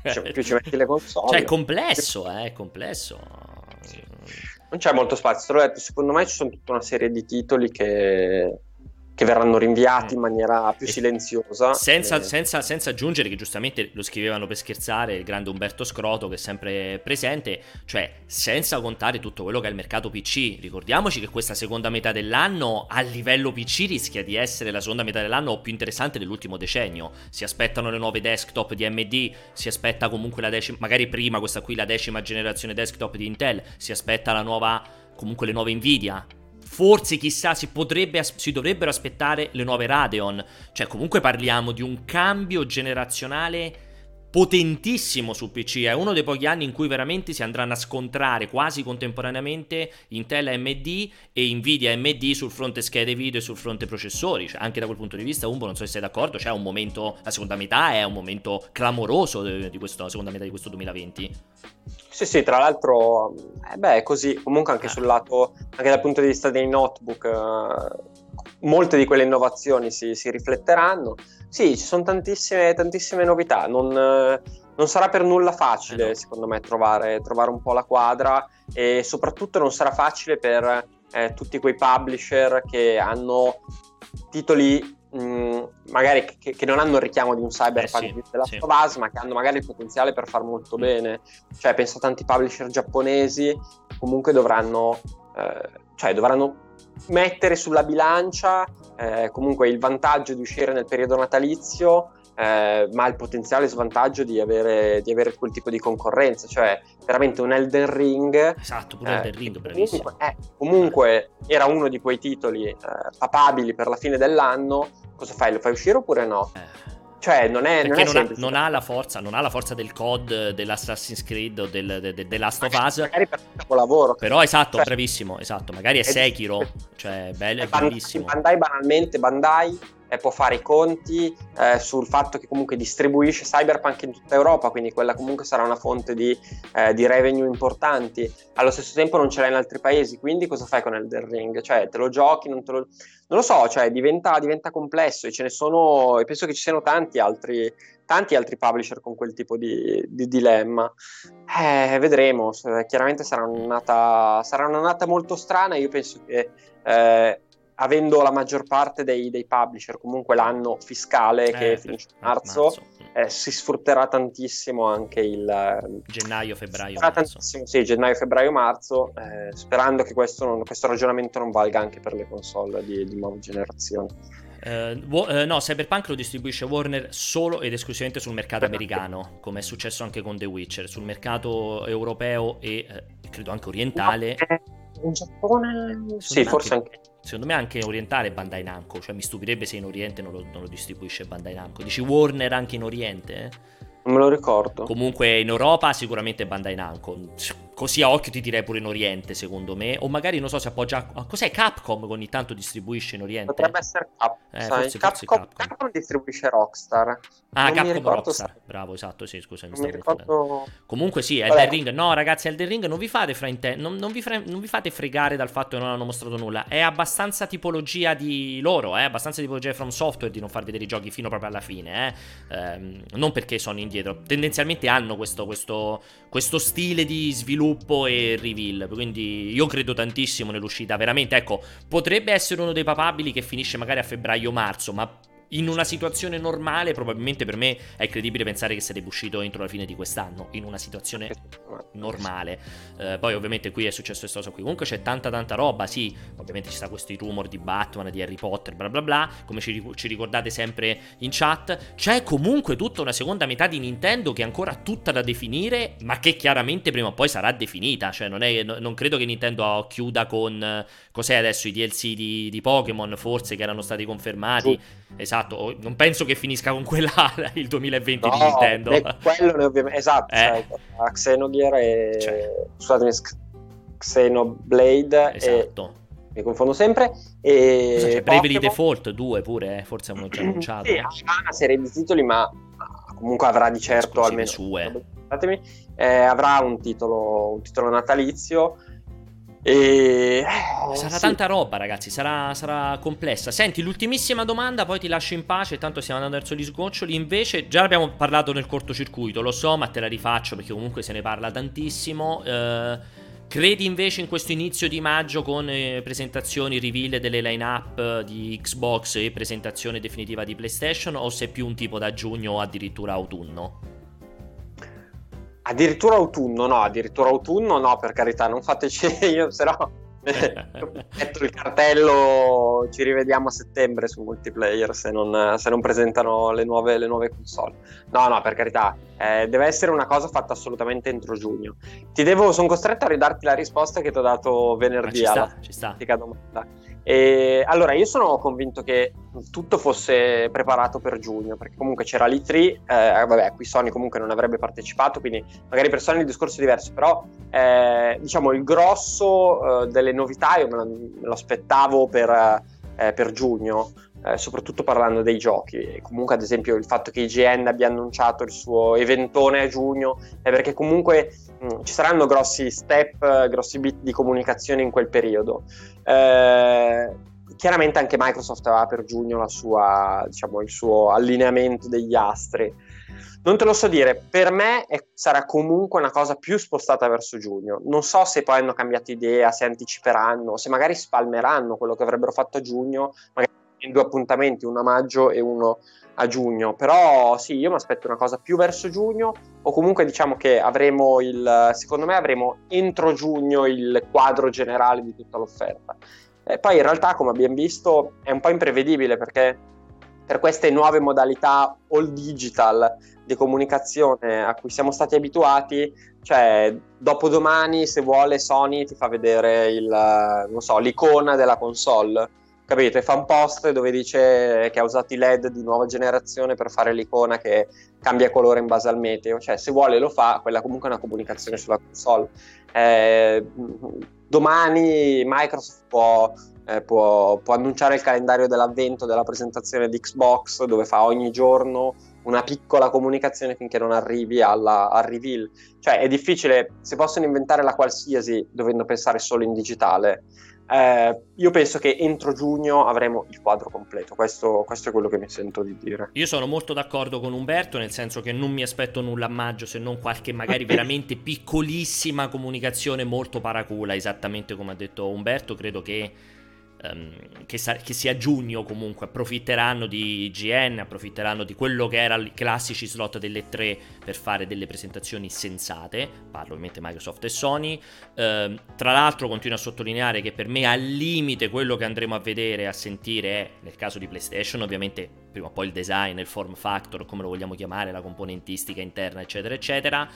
Cioè, più ci metti le (laughs) console. Cioè è complesso, eh, è complesso. Non c'è molto spazio, te l'ho detto, secondo me ci sono tutta una serie di titoli che che verranno rinviati in maniera più silenziosa. Senza, e... senza, senza, aggiungere che giustamente lo scrivevano per scherzare il grande Umberto Scroto che è sempre presente, cioè senza contare tutto quello che è il mercato PC. Ricordiamoci che questa seconda metà dell'anno a livello PC rischia di essere la seconda metà dell'anno più interessante dell'ultimo decennio. Si aspettano le nuove desktop di AMD, si aspetta comunque la decima, magari prima questa qui la decima generazione desktop di Intel, si aspetta la nuova comunque le nuove Nvidia, Forse chissà si, potrebbe, si dovrebbero aspettare le nuove Radeon. Cioè comunque parliamo di un cambio generazionale potentissimo su PC. È uno dei pochi anni in cui veramente si andranno a scontrare quasi contemporaneamente Intel AMD e Nvidia AMD sul fronte schede video e sul fronte processori. Cioè, anche da quel punto di vista, Umbo, non so se sei d'accordo, c'è un momento, la seconda metà è un momento clamoroso di questo, la seconda metà di questo 2020. Sì, sì, tra l'altro, eh beh, è così. Comunque anche eh. sul lato, anche dal punto di vista dei notebook, eh, molte di quelle innovazioni si, si rifletteranno. Sì, ci sono tantissime, tantissime novità. Non, non, sarà per nulla facile, eh secondo me, trovare, trovare, un po' la quadra e soprattutto non sarà facile per eh, tutti quei publisher che hanno titoli mh, mm, magari che, che, non hanno il richiamo di un cyberpunk eh sì, della sì. Us, ma che hanno magari il potenziale per far molto mm. bene. Cioè, penso a tanti publisher giapponesi, comunque dovranno, eh, cioè, dovranno mettere sulla bilancia eh, comunque il vantaggio di uscire nel periodo natalizio, eh, ma il potenziale svantaggio di avere, di avere, quel tipo di concorrenza, cioè veramente un Elden Ring. Esatto, pure Elden eh, Ring, bravissimo. Comunque, eh, comunque era uno di quei titoli eh, papabili per la fine dell'anno. Cosa fai? Lo fai uscire oppure no? Eh. Cioè, non è, non, è non, ha, non, ha, la forza, non ha la forza del COD, dell'Assassin's Creed o del, de, de, de Last of Us. Magari per capolavoro. Però esatto, cioè, bravissimo, esatto. Magari è, è Sekiro, cioè bello, è bellissimo. Bandai banalmente, Bandai eh, può fare i conti eh, sul fatto che comunque distribuisce Cyberpunk in tutta Europa, quindi quella comunque sarà una fonte di, eh, di revenue importanti. Allo stesso tempo non ce l'hai in altri paesi, quindi cosa fai con Elden Ring? Cioè, te lo giochi, non te lo... Non lo so, cioè diventa, diventa complesso e ce ne sono, e penso che ci siano tanti altri, tanti altri publisher con quel tipo di, di dilemma. Eh, vedremo, chiaramente sarà un'annata, sarà un'annata molto strana, io penso che eh, avendo la maggior parte dei, dei publisher comunque l'anno fiscale eh, che finisce a marzo, marzo. Eh, si sfrutterà tantissimo anche il gennaio, febbraio, marzo. Sì, gennaio, febbraio, marzo, eh, sperando che questo, non, questo, ragionamento non valga anche per le console di, di nuova generazione. Uh, uh, no, Cyberpunk lo distribuisce Warner solo ed esclusivamente sul mercato americano, come è successo anche con The Witcher. Sul mercato europeo e uh, credo anche orientale. In Giappone? Sì, forse anche, anche secondo me anche orientale Bandai Namco, cioè mi stupirebbe se in Oriente non lo, non lo distribuisce Bandai Namco. Dici Warner anche in Oriente? Eh? Non me lo ricordo. Comunque in Europa sicuramente Bandai Namco. Così a occhio ti direi pure in Oriente, secondo me. O magari non so se appoggia. A... Cos'è Capcom che ogni tanto distribuisce in Oriente? Potrebbe essere Capcom. Eh, forse, Capcom, forse Capcom. Capcom distribuisce Rockstar. Ah, non Capcom Rockstar. Se... Bravo, esatto. Sì, scusa, mi stavo ricordo... Comunque sì, Elden Vabbè. Ring. No, ragazzi, Elden Ring non vi fate frainte... non, non, vi fre... non vi fate fregare dal fatto che non hanno mostrato nulla. È abbastanza tipologia di loro, eh? Abbastanza tipologia di From Software di non far vedere i giochi fino proprio alla fine, eh? Ehm, non perché sono indietro. Tendenzialmente hanno questo, questo, questo stile di sviluppo e reveal. Quindi io credo tantissimo nell'uscita. Veramente, ecco, potrebbe essere uno dei papabili che finisce magari a febbraio-marzo, ma in una situazione normale, probabilmente per me è credibile pensare che sarebbe uscito entro la fine di quest'anno. In una situazione normale. Eh, poi, ovviamente, qui è successo questa cosa qui. Comunque c'è tanta, tanta roba. Sì, ovviamente ci sta questi rumor di Batman, di Harry Potter, bla bla bla. Come ci, ci ricordate sempre in chat. C'è comunque tutta una seconda metà di Nintendo che è ancora tutta da definire, ma che chiaramente prima o poi sarà definita. Cioè, non, è, non credo che Nintendo chiuda con. Cos'è adesso i DLC di, di Pokémon, forse che erano stati confermati. Sì. Esatto, non penso che finisca con quella (laughs) il 2020 no, di Nintendo. quello ne ovviamente, esatto, eh. cioè, Xenogear e cioè. scusatemi, Xenoblade esatto. e mi confondo sempre. E Cosa c'è? Bravely Default 2 pure, eh? forse hanno già (clears throat) annunciato. sì, ha una serie di titoli, ma comunque avrà di certo almeno sue. Eh, avrà un titolo, un titolo natalizio e... Sarà sì. tanta roba, ragazzi. Sarà, sarà, complessa. Senti, l'ultimissima domanda, poi ti lascio in pace. Tanto stiamo andando verso gli sgoccioli. Invece, già abbiamo parlato nel cortocircuito, lo so, ma te la rifaccio perché comunque se ne parla tantissimo. Eh, credi invece in questo inizio di maggio con eh, presentazioni, reveal delle line-up di Xbox e presentazione definitiva di PlayStation? O sei più un tipo da giugno o addirittura autunno? Addirittura autunno, no, addirittura autunno, no, per carità, non fateci (laughs) io, se no (laughs) metto il cartello, ci rivediamo a settembre su multiplayer se non, se non presentano le nuove, le nuove, console. No, no, per carità, eh, deve essere una cosa fatta assolutamente entro giugno. Ti devo, sono costretto a ridarti la risposta che ti ho dato venerdì alla ci sta. domanda. E allora io sono convinto che tutto fosse preparato per giugno, perché comunque c'era l'E3, eh, vabbè, qui Sony comunque non avrebbe partecipato, quindi magari per Sony il discorso è diverso, però eh, diciamo il grosso eh, delle novità io me lo, me lo aspettavo per, eh, per giugno. Eh, soprattutto parlando dei giochi. Comunque, ad esempio, il fatto che IGN abbia annunciato il suo eventone a giugno è perché comunque mh, mm, ci saranno grossi step, grossi bit di comunicazione in quel periodo. Eh, chiaramente anche Microsoft aveva per giugno sua, diciamo, il suo allineamento degli astri. Non te lo so dire, per me è, sarà comunque una cosa più spostata verso giugno. Non so se poi hanno cambiato idea, se anticiperanno, se magari spalmeranno quello che avrebbero fatto a giugno, magari in due appuntamenti, uno a maggio e uno a giugno. Però sì, io mi aspetto una cosa più verso giugno, o comunque diciamo che avremo il, secondo me avremo entro giugno il quadro generale di tutta l'offerta. E poi in realtà, come abbiamo visto, è un po' imprevedibile perché per queste nuove modalità all digital di comunicazione a cui siamo stati abituati, cioè dopodomani se vuole Sony ti fa vedere il, so, l'icona della console capito? E fa un post dove dice che ha usato i LED di nuova generazione per fare l'icona che cambia colore in base al meteo. Cioè, se vuole lo fa, quella comunque è una comunicazione sulla console. Eh, domani Microsoft può, eh, può, può, annunciare il calendario dell'avvento della presentazione di Xbox, dove fa ogni giorno una piccola comunicazione finché non arrivi alla, al reveal. Cioè, è difficile, se possono inventare la qualsiasi dovendo pensare solo in digitale eh, io penso che entro giugno avremo il quadro completo, questo, questo, è quello che mi sento di dire. Io sono molto d'accordo con Umberto, nel senso che non mi aspetto nulla a maggio se non qualche magari (laughs) veramente piccolissima comunicazione molto paracula, esattamente come ha detto Umberto, credo che um, che, sa- che, sia giugno comunque approfitteranno di IGN, approfitteranno di quello che erano i classici slot delle tre per fare delle presentazioni sensate, parlo ovviamente Microsoft e Sony, uh, tra l'altro continuo a sottolineare che per me al limite quello che andremo a vedere e a sentire è, nel caso di PlayStation ovviamente prima o poi il design, il form factor, come lo vogliamo chiamare, la componentistica interna eccetera eccetera,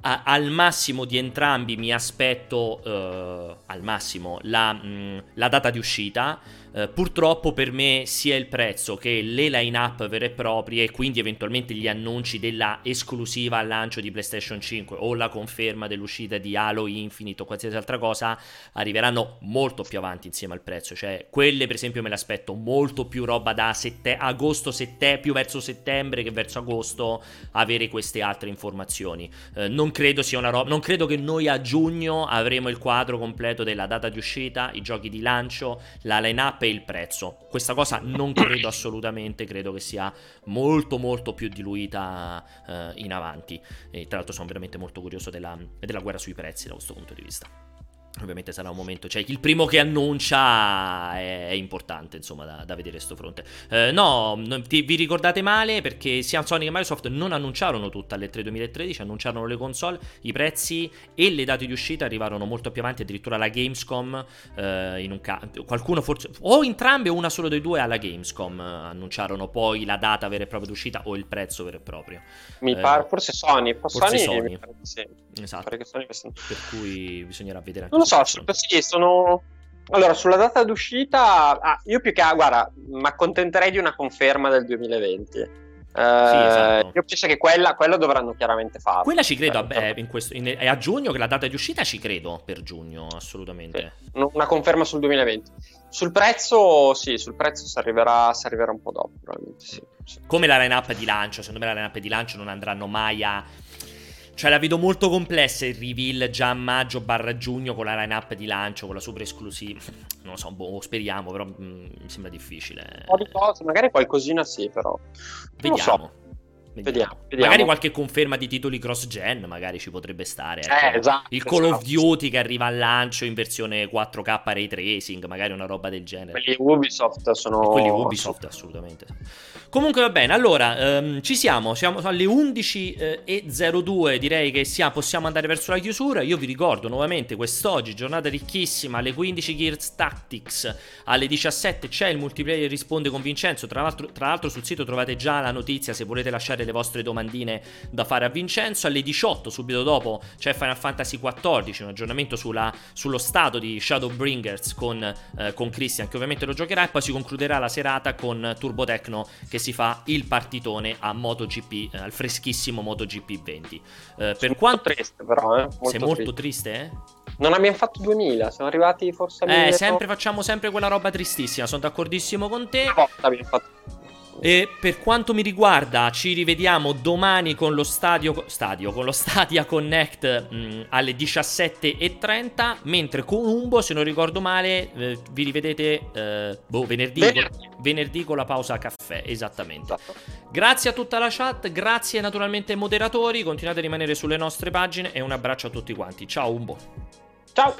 a, al massimo di entrambi mi aspetto uh, al massimo la, mh, mm, la, data di uscita eh, purtroppo per me sia il prezzo che le line-up vere e proprie e quindi eventualmente gli annunci della esclusiva al lancio di PlayStation 5 o la conferma dell'uscita di Halo Infinite o qualsiasi altra cosa arriveranno molto più avanti insieme al prezzo. Cioè, quelle per esempio me le aspetto molto più roba da sette- agosto, sette- più verso settembre che verso agosto avere queste altre informazioni. Eh, non credo sia una roba, non credo che noi a giugno avremo il quadro completo della data di uscita, i giochi di lancio, la line-up il prezzo. Questa cosa non credo assolutamente, credo che sia molto molto più diluita eh, in avanti. E tra l'altro sono veramente molto curioso della, della guerra sui prezzi da questo punto di vista. Ovviamente sarà un momento, cioè il primo che annuncia è, è importante insomma da, da vedere sto fronte. Eh, no, ti, vi ricordate male perché sia Sony che Microsoft non annunciarono tutta alle 3 2013, annunciarono le console, i prezzi e le date di uscita arrivarono molto più avanti, addirittura la Gamescom, eh, in un ca- qualcuno forse, o entrambe o una solo dei due alla Gamescom annunciarono poi la data vera e propria d'uscita o il prezzo vero e proprio. Mi eh, pare, forse Sony, forse Sony, Sony. Pare sì. Esatto, Sony... per cui bisognerà vedere anche Non so, sì, sono... Allora, sulla data d'uscita, ah, io più che guarda, mi accontenterei di una conferma del 2020. Eh, sì, esatto. Io penso che quella, quella, dovranno chiaramente fare. Quella ci credo, cioè, in questo, in, è a giugno che la data di uscita ci credo per giugno, assolutamente. Sì, una conferma sul 2020. Sul prezzo, sì, sul prezzo si arriverà, si arriverà un po' dopo, probabilmente sì, sì. Come la line-up di lancio, secondo me la line-up di lancio non andranno mai a cioè la vedo molto complessa il reveal già a maggio barra giugno con la line-up di lancio, con la super esclusiva. Non lo so, boh, speriamo, però mh, mm, mi sembra difficile. Un po' di cose, magari qualcosina sì, però. Vediamo. So. Vediamo. Vediamo, Magari qualche conferma di titoli cross-gen, magari ci potrebbe stare. Ecco. Eh, esatto, il Call esatto. of Duty che arriva al lancio in versione 4K ray tracing, magari una roba del genere. Quelli Ubisoft sono... E quelli Ubisoft, assolutamente. Comunque va bene, allora um, ci siamo, siamo alle 11.02, eh, direi che sia, possiamo andare verso la chiusura. Io vi ricordo nuovamente quest'oggi, giornata ricchissima, alle 15 Gears Tactics, alle 17 c'è il multiplayer risponde con Vincenzo, tra l'altro, tra l'altro sul sito trovate già la notizia se volete lasciare le vostre domandine da fare a Vincenzo. Alle 18, subito dopo, c'è Final Fantasy XIV, un aggiornamento sulla, sullo stato di Shadowbringers con, eh, con Christian, che ovviamente lo giocherà. E poi si concluderà la serata con Turbo Tecno che si fa il partitone a MotoGP, eh, al freschissimo MotoGP 20. Eh, per quanto triste, però, eh? Molto sei molto triste, eh? Non abbiamo fatto 2000, siamo arrivati forse a 1000. Eh, sempre facciamo sempre quella roba tristissima, sono d'accordissimo con te. Una volta abbiamo fatto e per quanto mi riguarda, ci rivediamo domani con lo stadio, stadio con lo Stadia Connect mh, mm, alle 17.30. Mentre con Umbo, se non ricordo male, eh, vi rivedete eh, boh, venerdì, venerdì. Con, venerdì, con, la pausa caffè. Esattamente. Esatto. Grazie a tutta la chat, grazie naturalmente ai moderatori. Continuate a rimanere sulle nostre pagine e un abbraccio a tutti quanti. Ciao Umbo. Ciao.